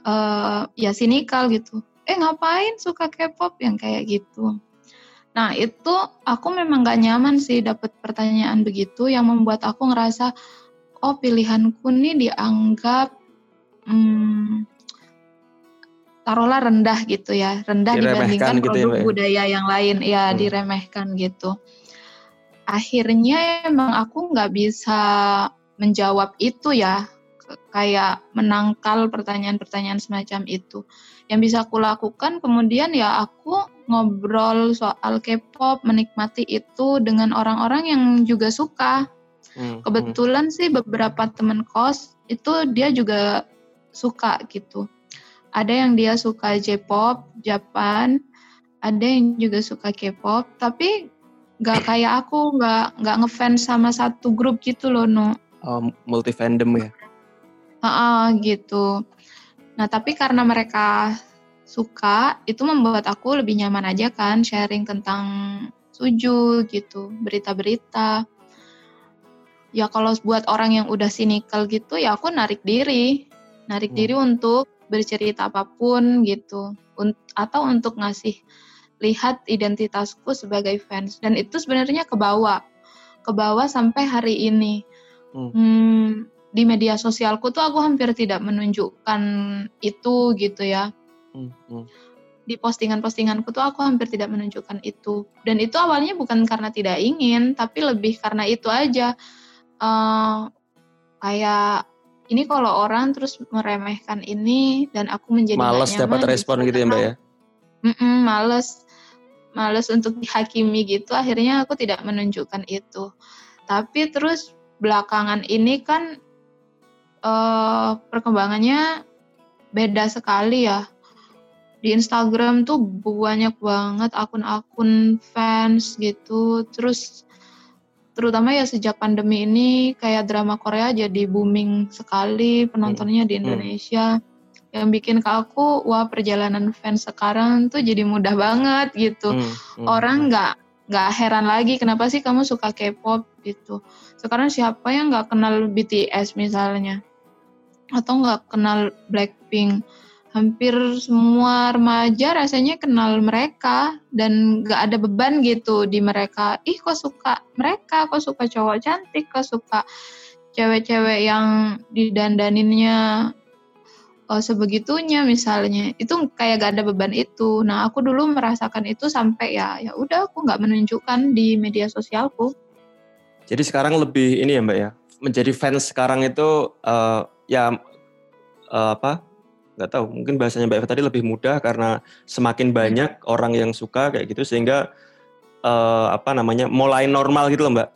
uh, ya sinikal gitu. Eh ngapain suka K-pop? yang kayak gitu nah itu aku memang gak nyaman sih dapat pertanyaan begitu yang membuat aku ngerasa oh pilihanku nih dianggap hmm, taruhlah rendah gitu ya rendah diremehkan dibandingkan gitu ya, produk ya, budaya yang lain ya hmm. diremehkan gitu akhirnya emang aku nggak bisa menjawab itu ya kayak menangkal pertanyaan-pertanyaan semacam itu. Yang bisa aku lakukan kemudian ya aku ngobrol soal K-pop, menikmati itu dengan orang-orang yang juga suka. Hmm. Kebetulan hmm. sih beberapa teman kos itu dia juga suka gitu. Ada yang dia suka J-pop, Japan, ada yang juga suka K-pop, tapi nggak kayak aku nggak nggak ngefans sama satu grup gitu loh no oh, multi fandom ya uh, uh, gitu nah tapi karena mereka suka itu membuat aku lebih nyaman aja kan sharing tentang suju gitu berita-berita. Ya kalau buat orang yang udah sinikal gitu ya aku narik diri. Narik hmm. diri untuk bercerita apa pun gitu. Atau untuk ngasih lihat identitasku sebagai fans. Dan itu sebenarnya ke bawah. Ke bawah sampai hari ini. Hmm. Hmm, di media sosialku tuh aku hampir tidak menunjukkan itu gitu ya hmm. Hmm. di postingan-postinganku tuh aku hampir tidak menunjukkan itu. Dan itu awalnya bukan karena tidak ingin tapi lebih karena itu aja. Uh, kayak ini kalau orang terus meremehkan ini dan aku menjadi males dapat respon gitu ya mbak ya? Mm-mm, males. Males untuk dihakimi gitu. Akhirnya aku tidak menunjukkan itu. Tapi terus belakangan ini kan uh, perkembangannya beda sekali ya di Instagram tuh banyak banget akun-akun fans gitu terus terutama ya sejak pandemi ini kayak drama Korea jadi booming sekali penontonnya di hmm. Indonesia hmm yang bikin ke aku wah perjalanan fans sekarang tuh jadi mudah banget gitu hmm, hmm, orang hmm. nggak hmm. nggak heran lagi kenapa sih kamu suka K-pop gitu sekarang siapa yang nggak kenal BTS misalnya atau nggak kenal Blackpink hampir semua remaja rasanya kenal mereka dan nggak ada beban gitu di mereka. Ih kok suka mereka? Kok suka cowok cantik? Kok suka cewek-cewek yang didandaninnya uh, sebegitunya misalnya. Itu kayak gak ada beban itu. Nah aku dulu merasakan itu sampai ya ya udah aku nggak menunjukkan di media sosialku. Jadi sekarang lebih ini ya mbak ya. Menjadi fans sekarang itu uh, ya uh, apa nggak tahu mungkin bahasanya mbak Eva tadi lebih mudah karena semakin banyak hmm. orang yang suka kayak gitu sehingga uh, apa namanya mulai normal gitu loh mbak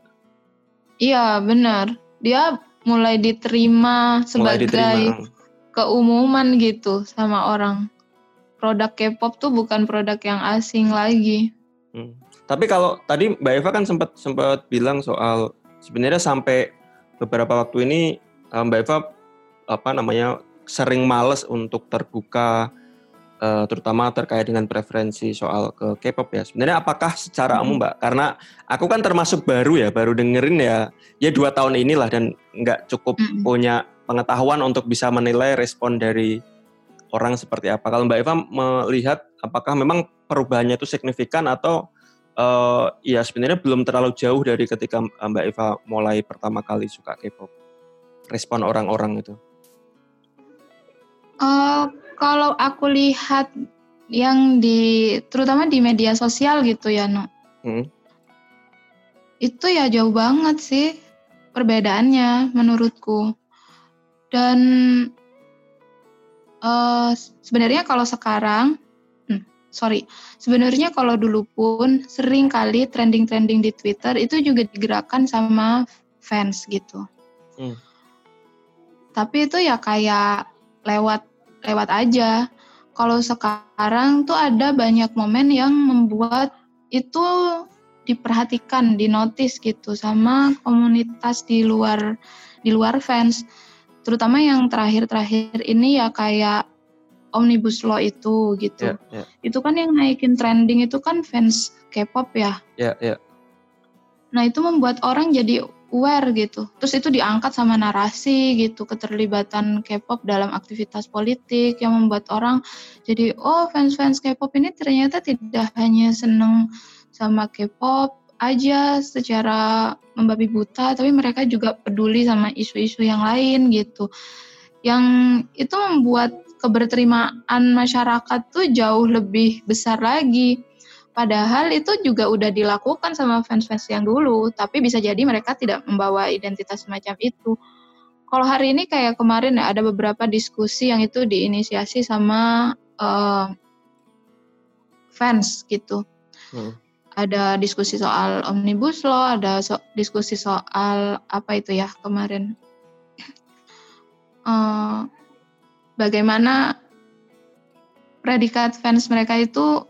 iya benar dia mulai diterima sebagai mulai diterima keumuman gitu sama orang. Produk K-pop tuh bukan produk yang asing lagi. Hmm. Tapi kalau tadi Mbak Eva kan sempat sempat bilang soal sebenarnya sampai beberapa waktu ini eh, Mbak Eva apa namanya sering males untuk terbuka uh, terutama terkait dengan preferensi soal ke K-pop ya. Sebenarnya apakah secara hmm. umum Mbak? Karena aku kan termasuk baru ya, baru dengerin ya, ya dua tahun inilah dan nggak cukup hmm. punya pengetahuan untuk bisa menilai respon dari orang seperti apa. Kalau Mbak Eva melihat apakah memang perubahannya itu signifikan atau uh, ya sebenarnya belum terlalu jauh dari ketika Mbak Eva mulai pertama kali suka K-pop. Respon orang-orang itu. Uh, kalau aku lihat yang di terutama di media sosial gitu ya, no. Hmm. Itu ya jauh banget sih perbedaannya menurutku. Dan uh, sebenarnya kalau sekarang, hmm, sorry, sebenarnya kalau dulu pun sering kali trending-trending di Twitter itu juga digerakkan sama fans gitu. Hmm. Tapi itu ya kayak lewat lewat aja kalau sekarang tuh ada banyak momen yang membuat itu diperhatikan, dinotis gitu sama komunitas di luar di luar fans. Terutama yang terakhir-terakhir ini ya kayak Omnibus Law itu gitu. Yeah, yeah. Itu kan yang naikin trending itu kan fans K-pop ya. Yeah, yeah. Nah, itu membuat orang jadi aware gitu. Terus itu diangkat sama narasi gitu, keterlibatan K-pop dalam aktivitas politik yang membuat orang jadi oh fans-fans K-pop ini ternyata tidak hanya seneng sama K-pop aja secara membabi buta, tapi mereka juga peduli sama isu-isu yang lain gitu. Yang itu membuat keberterimaan masyarakat tuh jauh lebih besar lagi Padahal itu juga udah dilakukan sama fans-fans yang dulu, tapi bisa jadi mereka tidak membawa identitas semacam itu. Kalau hari ini kayak kemarin ya ada beberapa diskusi yang itu diinisiasi sama uh, fans gitu. Hmm. Ada diskusi soal omnibus law, ada so diskusi soal apa itu ya kemarin. Uh, bagaimana predikat fans mereka itu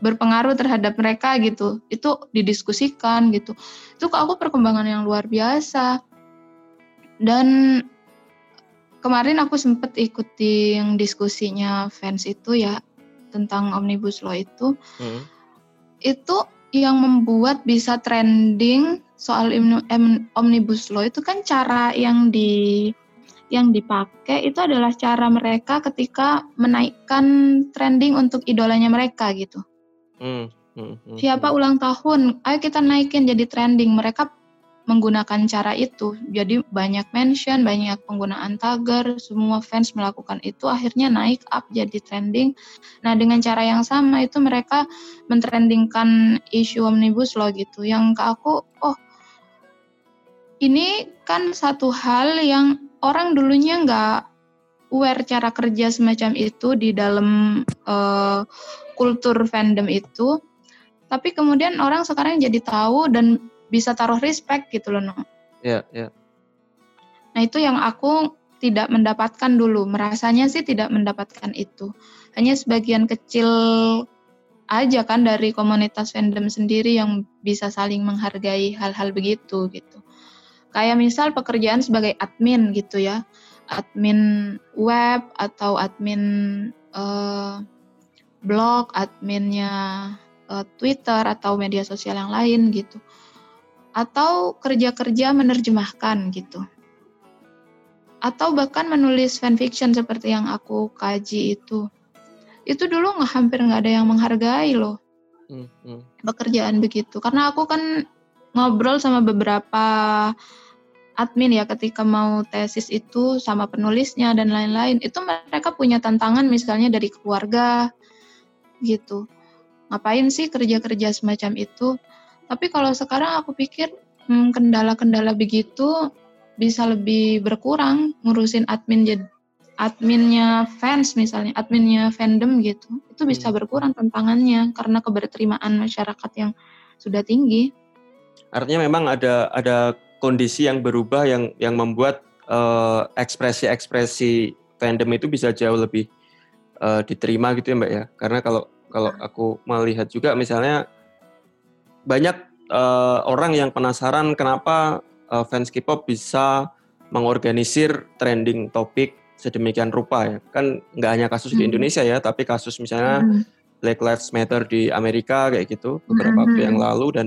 berpengaruh terhadap mereka gitu itu didiskusikan gitu itu kok aku perkembangan yang luar biasa dan kemarin aku sempet ikuti yang diskusinya fans itu ya tentang omnibus law itu hmm. itu yang membuat bisa trending soal omnibus law itu kan cara yang di yang dipakai itu adalah cara mereka ketika menaikkan trending untuk idolanya mereka gitu. Hmm, hmm, hmm, Siapa hmm. ulang tahun, ayo kita naikin jadi trending. Mereka menggunakan cara itu. Jadi banyak mention, banyak penggunaan tagar, semua fans melakukan itu akhirnya naik up jadi trending. Nah, dengan cara yang sama itu mereka mentrendingkan isu omnibus law gitu. Yang ke aku, oh ini kan satu hal yang orang dulunya nggak aware cara kerja semacam itu di dalam uh, kultur fandom itu tapi kemudian orang sekarang jadi tahu dan bisa taruh respect gitu loh no. Yeah. Yeah. Nah, itu yang aku tidak mendapatkan dulu. Merasanya sih tidak mendapatkan itu. Hanya sebagian kecil aja kan dari komunitas fandom sendiri yang bisa saling menghargai hal-hal begitu gitu. Kayak misal pekerjaan sebagai admin gitu ya. Admin web atau admin uh, blog, adminnya uh, Twitter atau media sosial yang lain gitu. Atau kerja-kerja menerjemahkan gitu. Atau bahkan menulis fanfiction seperti yang aku kaji itu. Itu dulu nggak hampir nggak ada yang menghargai loh. Hmm, hmm. Pekerjaan begitu. Karena aku kan ngobrol sama beberapa admin ya ketika mau tesis itu sama penulisnya dan lain-lain itu mereka punya tantangan misalnya dari keluarga gitu. Ngapain sih kerja-kerja semacam itu? Tapi kalau sekarang aku pikir hmm, kendala-kendala hmm, begitu bisa lebih berkurang ngurusin admin jadi adminnya fans misalnya, adminnya fandom gitu. Itu bisa hmm. berkurang tantangannya karena keberterimaan masyarakat yang sudah tinggi. Artinya memang ada ada kondisi yang berubah yang yang membuat uh, ekspresi-ekspresi fandom itu bisa jauh lebih uh, diterima gitu ya Mbak ya. Karena kalau kalau nah. aku melihat juga misalnya banyak uh, orang yang penasaran kenapa uh, fans K-pop bisa mengorganisir trending topik sedemikian rupa ya. Kan nggak hanya kasus hmm. di Indonesia ya, tapi kasus misalnya hmm. Black Lives Matter di Amerika kayak gitu beberapa hmm. waktu yang lalu dan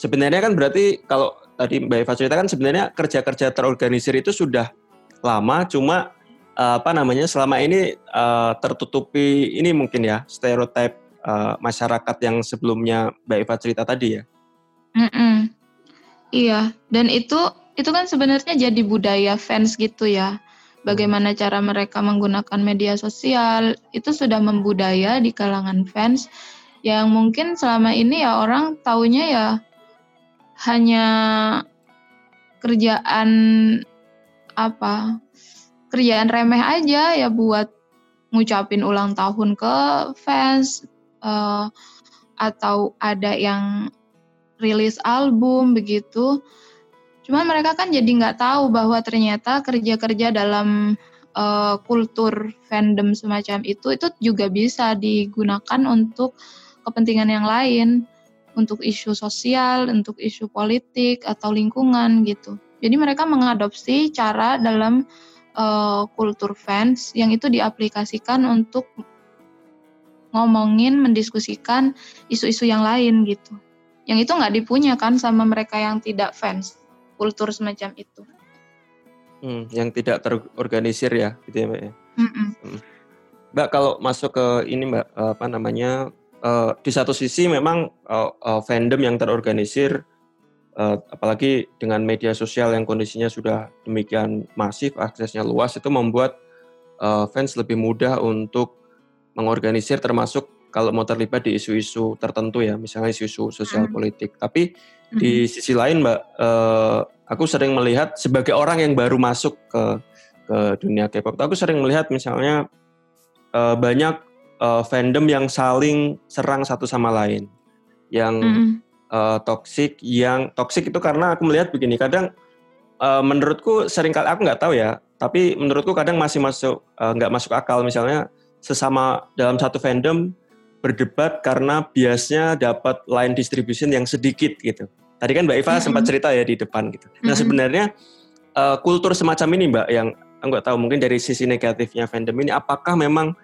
sebenarnya kan berarti kalau tadi Mbak Eva cerita kan sebenarnya kerja-kerja terorganisir itu sudah lama cuma uh, apa namanya selama ini uh, tertutupi ini mungkin ya stereotip uh, masyarakat yang sebelumnya Mbak Eva cerita tadi ya. Mm-mm. Iya, dan itu itu kan sebenarnya jadi budaya fans gitu ya. bagaimana cara mereka menggunakan media sosial, itu sudah membudaya di kalangan fans yang mungkin selama ini ya orang taunya ya hanya kerjaan apa kerjaan remeh aja ya buat ngucapin ulang tahun ke fans uh, atau ada yang rilis album begitu Cuman mereka kan jadi nggak tahu bahwa ternyata kerja-kerja dalam uh, kultur fandom semacam itu itu juga bisa digunakan untuk kepentingan yang lain, untuk isu sosial, untuk isu politik atau lingkungan gitu. Jadi mereka mengadopsi cara dalam uh, kultur fans yang itu diaplikasikan untuk ngomongin, mendiskusikan isu-isu yang lain gitu. Yang itu nggak dipunya kan sama mereka yang tidak fans kultur semacam itu. Hmm, yang tidak terorganisir ya, gitu ya mbak ya. Mm Mbak kalau masuk ke ini mbak apa namanya uh, di satu sisi memang uh, uh, fandom yang terorganisir, apalagi dengan media sosial yang kondisinya sudah demikian masif, aksesnya luas itu membuat uh, fans lebih mudah untuk mengorganisir termasuk kalau mau terlibat di isu-isu tertentu ya, misalnya isu-isu sosial hmm. politik. Tapi hmm. di sisi lain, Mbak, uh, aku sering melihat sebagai orang yang baru masuk ke ke dunia K-pop, aku sering melihat misalnya uh, banyak uh, fandom yang saling serang satu sama lain, yang hmm. Uh, toksik, yang toksik itu karena aku melihat begini, kadang uh, menurutku sering kali aku nggak tahu ya, tapi menurutku kadang masih masuk nggak uh, masuk akal misalnya sesama dalam satu fandom berdebat karena biasnya dapat line distribution yang sedikit gitu. Tadi kan Mbak Iva mm-hmm. sempat cerita ya di depan gitu. Nah mm-hmm. sebenarnya uh, kultur semacam ini Mbak yang nggak tahu mungkin dari sisi negatifnya fandom ini apakah memang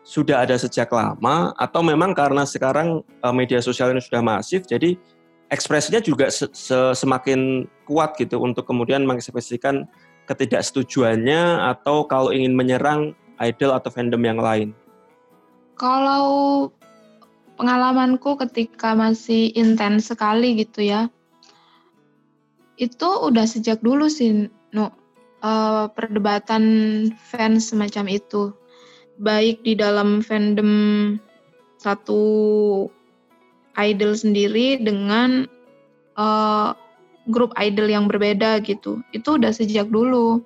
sudah ada sejak lama atau memang karena sekarang uh, media sosial ini sudah masif jadi ekspresinya juga se -se semakin kuat gitu untuk kemudian mengekspresikan ketidaksetujuannya atau kalau ingin menyerang idol atau fandom yang lain. Kalau pengalamanku ketika masih intens sekali gitu ya, itu udah sejak dulu sih, no, uh, perdebatan fans semacam itu. Baik di dalam fandom satu idol sendiri dengan uh, grup idol yang berbeda gitu. Itu udah sejak dulu.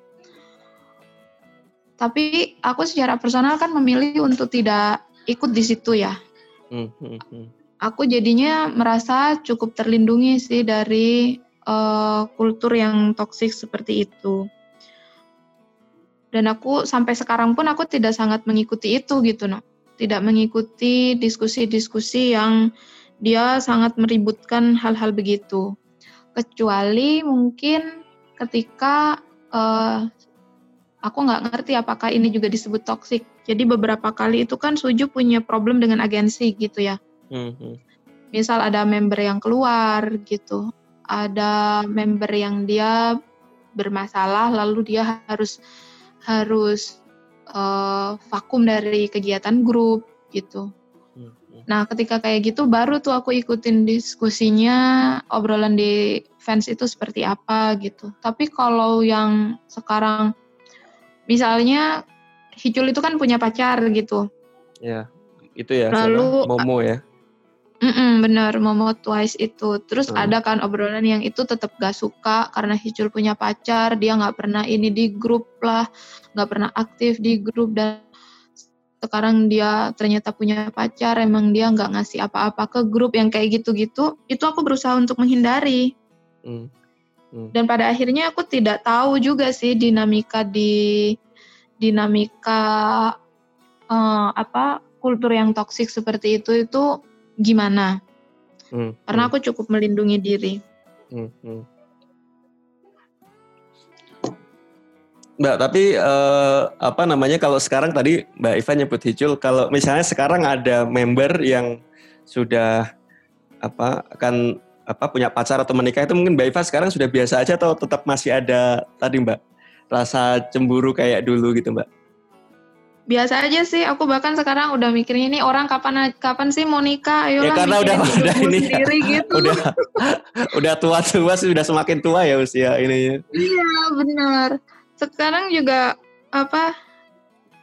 Tapi aku secara personal kan memilih untuk tidak ikut di situ ya. Hmm, hmm, hmm. Aku jadinya merasa cukup terlindungi sih dari uh, kultur yang toksik seperti itu. Dan aku sampai sekarang pun aku tidak sangat mengikuti itu gitu, no. Tidak mengikuti diskusi-diskusi yang dia sangat meributkan hal-hal begitu. Kecuali mungkin ketika uh, aku nggak ngerti apakah ini juga disebut toksik jadi beberapa kali itu kan Suju punya problem dengan agensi gitu ya. Mm-hmm. Misal ada member yang keluar gitu, ada member yang dia bermasalah lalu dia harus harus uh, vakum dari kegiatan grup gitu. Mm-hmm. Nah, ketika kayak gitu baru tuh aku ikutin diskusinya, obrolan di fans itu seperti apa gitu. Tapi kalau yang sekarang misalnya Hicul itu kan punya pacar gitu. Ya, itu ya. Lalu Momo ya. Mm bener, Momo Twice itu. Terus hmm. ada kan obrolan yang itu tetap gak suka karena Hicul punya pacar, dia nggak pernah ini di grup lah, nggak pernah aktif di grup dan sekarang dia ternyata punya pacar, emang dia nggak ngasih apa-apa ke grup yang kayak gitu-gitu, itu aku berusaha untuk menghindari. Hmm. Hmm. Dan pada akhirnya aku tidak tahu juga sih dinamika di dinamika uh, apa kultur yang toksik seperti itu itu gimana? Hmm, Karena hmm. aku cukup melindungi diri. Hmm, hmm. Mbak, tapi uh, apa namanya kalau sekarang tadi Mbak Iva nyebut Hijul, kalau misalnya sekarang ada member yang sudah apa akan apa punya pacar atau menikah itu mungkin Mbak Iva sekarang sudah biasa aja atau tetap masih ada tadi Mbak rasa cemburu kayak dulu gitu mbak? Biasa aja sih, aku bahkan sekarang udah mikirnya ini orang kapan kapan sih mau nikah, ayo ya, karena udah udah ini sendiri gitu. udah udah tua tua sih udah semakin tua ya usia ini. Iya benar. Sekarang juga apa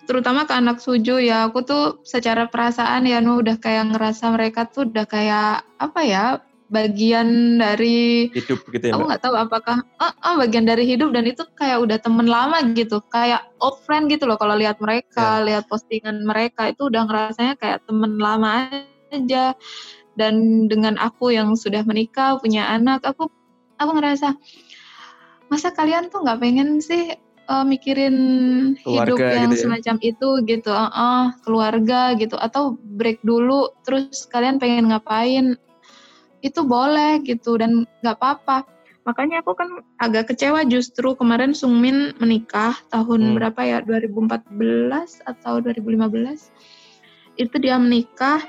terutama ke anak suju ya aku tuh secara perasaan ya nu udah kayak ngerasa mereka tuh udah kayak apa ya bagian dari hidup gitu ya aku nggak tahu apakah uh, uh, bagian dari hidup dan itu kayak udah temen lama gitu kayak old friend gitu loh kalau lihat mereka yeah. lihat postingan mereka itu udah ngerasanya kayak temen lama aja dan dengan aku yang sudah menikah punya anak aku aku ngerasa masa kalian tuh nggak pengen sih uh, mikirin keluarga hidup yang gitu ya? semacam itu gitu uh, uh, keluarga gitu atau break dulu terus kalian pengen ngapain itu boleh gitu dan nggak apa-apa. Makanya aku kan agak kecewa justru kemarin Sungmin menikah tahun hmm. berapa ya? 2014 atau 2015 itu dia menikah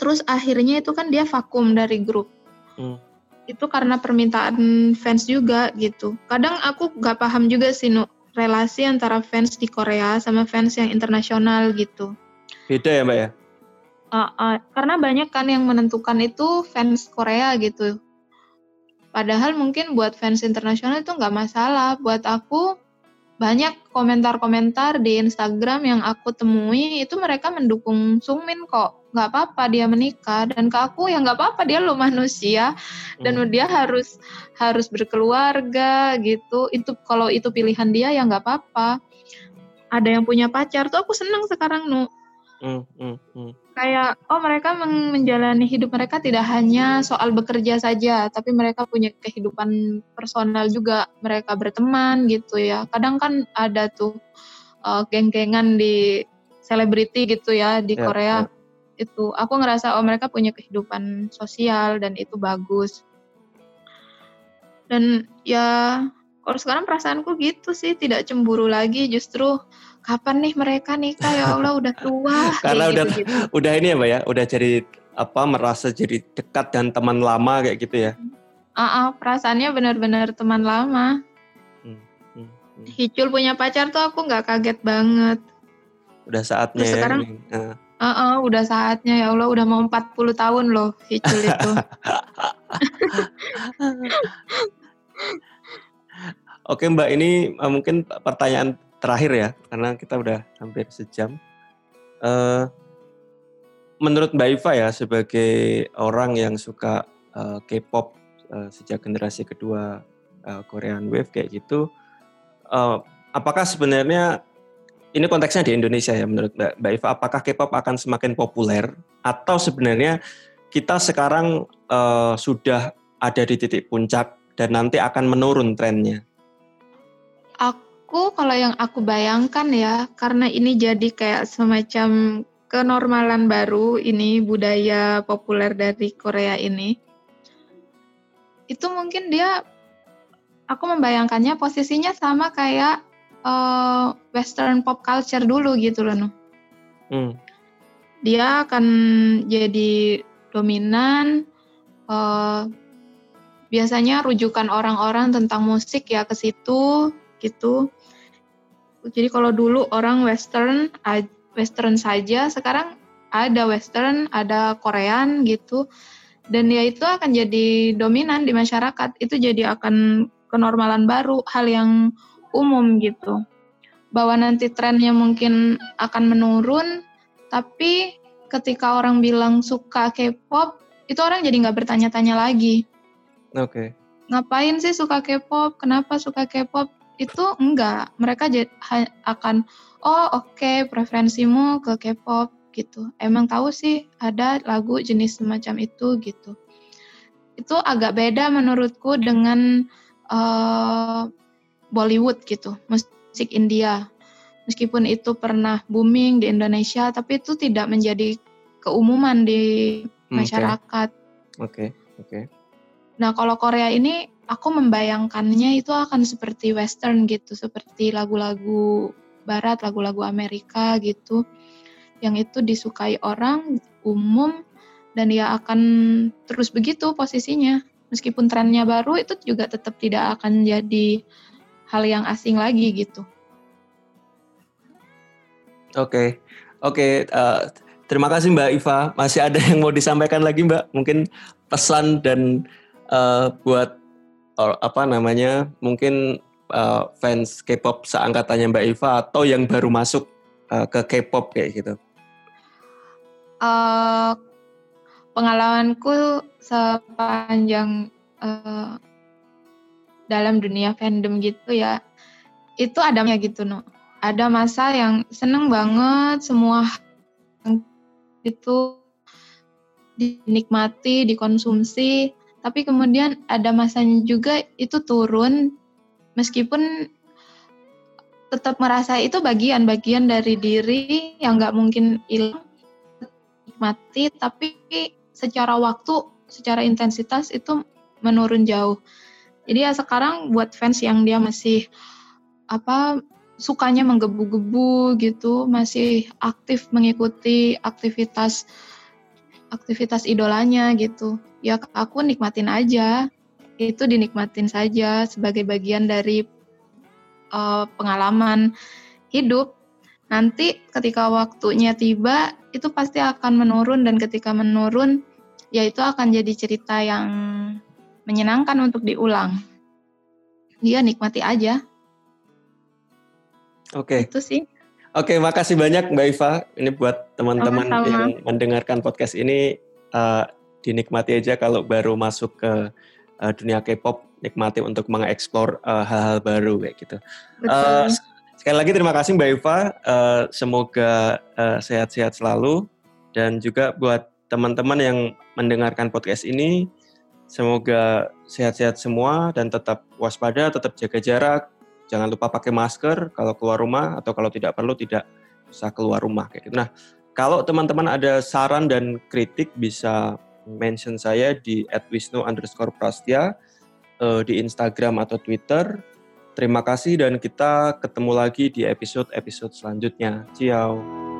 terus akhirnya itu kan dia vakum dari grup. Hmm. itu karena permintaan fans juga gitu. Kadang aku nggak paham juga sih nu relasi antara fans di Korea sama fans yang internasional gitu. Beda ya mbak ya Uh, uh, karena banyak kan yang menentukan itu fans Korea gitu. Padahal mungkin buat fans internasional itu nggak masalah. Buat aku banyak komentar-komentar di Instagram yang aku temui itu mereka mendukung Sungmin kok. Nggak apa-apa dia menikah dan ke aku ya nggak apa-apa dia lo manusia dan hmm. dia harus harus berkeluarga gitu. Itu kalau itu pilihan dia ya nggak apa-apa. Ada yang punya pacar tuh aku seneng sekarang nu Hmm, hmm, hmm. Kayak oh mereka menjalani hidup mereka tidak hanya soal bekerja saja, tapi mereka punya kehidupan personal juga. Mereka berteman gitu ya. Kadang kan ada tuh uh, geng-gengan di selebriti gitu ya di yeah, Korea. Yeah. Itu aku ngerasa oh mereka punya kehidupan sosial dan itu bagus. Dan ya kalau sekarang perasaanku gitu sih, tidak cemburu lagi, justru kapan nih mereka nikah? Ya Allah udah tua. Karena udah gitu, gitu. udah ini ya mbak ya udah jadi apa merasa jadi dekat dan teman lama kayak gitu ya. Uh, uh, perasaannya benar-benar teman lama. Hmm, hmm, hmm. Hicul punya pacar tuh aku nggak kaget banget. Udah saatnya Terus ya sekarang uh. Uh, uh, udah saatnya ya Allah udah mau 40 tahun loh Hicul itu Oke Mbak, ini uh, mungkin pertanyaan terakhir ya, karena kita udah hampir sejam. Uh, menurut Mbak Iva ya, sebagai orang yang suka uh, K-pop sejak generasi kedua Korean Wave kayak gitu, apakah sebenarnya ini konteksnya di Indonesia ya menurut Mbak, Mbak Iva, apakah K-pop akan semakin populer atau sebenarnya kita sekarang sudah ada di titik puncak dan nanti akan menurun trennya? Aku kalau yang aku bayangkan ya, karena ini jadi kayak semacam kenormalan baru ini budaya populer dari Korea ini. Itu mungkin dia aku membayangkannya posisinya sama kayak uh, western pop culture dulu gitu loh. Hmm. Dia akan jadi dominan uh, biasanya rujukan orang-orang tentang musik ya ke situ gitu jadi kalau dulu orang western western saja, sekarang ada western, ada korean gitu. Dan ya itu akan jadi dominan di masyarakat. Itu jadi akan kenormalan baru, hal yang umum gitu. Bahwa nanti trennya mungkin akan menurun, tapi ketika orang bilang suka K-pop, itu orang jadi nggak bertanya-tanya lagi. Oke. Okay. Ngapain sih suka K-pop? Kenapa suka K-pop? Itu enggak. Mereka akan oh oke okay, preferensimu ke K-pop gitu. Emang tahu sih ada lagu jenis semacam itu gitu. Itu agak beda menurutku dengan uh, Bollywood gitu. Musik India. Meskipun itu pernah booming di Indonesia tapi itu tidak menjadi keumuman di masyarakat oke. okay. oke okay. nah kalau Korea ini aku membayangkannya itu akan seperti western gitu, seperti lagu-lagu barat, lagu-lagu Amerika gitu. Yang itu disukai orang umum dan dia akan terus begitu posisinya. Meskipun trennya baru itu juga tetap tidak akan jadi hal yang asing lagi gitu. Oke, okay. oke. Okay. Uh, eh, terima kasih Mbak Iva. Masih ada yang mau disampaikan lagi Mbak? Mungkin pesan dan uh, buat apa namanya mungkin uh, fans K-pop seangkatannya Mbak Iva atau yang baru masuk uh, ke K-pop kayak gitu? Uh, pengalamanku sepanjang uh, dalam dunia fandom gitu ya, itu adanya gitu no. Ada masa yang seneng banget semua itu dinikmati, dikonsumsi, tapi kemudian ada masanya juga itu turun meskipun tetap merasa itu bagian-bagian dari diri yang nggak mungkin hilang nikmati tapi secara waktu secara intensitas itu menurun jauh. Jadi ya sekarang buat fans yang dia masih apa sukanya menggebu-gebu gitu masih aktif mengikuti aktivitas aktivitas idolanya gitu ya aku nikmatin aja itu dinikmatin saja sebagai bagian dari uh, pengalaman hidup. Nanti ketika waktunya tiba itu pasti akan menurun dan ketika menurun ya itu akan jadi cerita yang menyenangkan untuk diulang. Dia nikmati aja. Oke. Okay. Itu sih. Oke, okay, makasih banyak Mbak Iva. Ini buat teman-teman yang mendengarkan podcast ini uh, dinikmati aja kalau baru masuk ke uh, dunia K-pop nikmati untuk mengeksplor uh, hal-hal baru kayak gitu. Uh, sekali lagi terima kasih Mbak Eva, uh, semoga sehat-sehat uh, selalu dan juga buat teman-teman yang mendengarkan podcast ini semoga sehat-sehat semua dan tetap waspada, tetap jaga jarak, jangan lupa pakai masker kalau keluar rumah atau kalau tidak perlu tidak usah keluar rumah kayak gitu. Nah, kalau teman-teman ada saran dan kritik bisa mention saya di @wisnu underscore prastya uh, di Instagram atau Twitter. Terima kasih dan kita ketemu lagi di episode-episode selanjutnya. Ciao.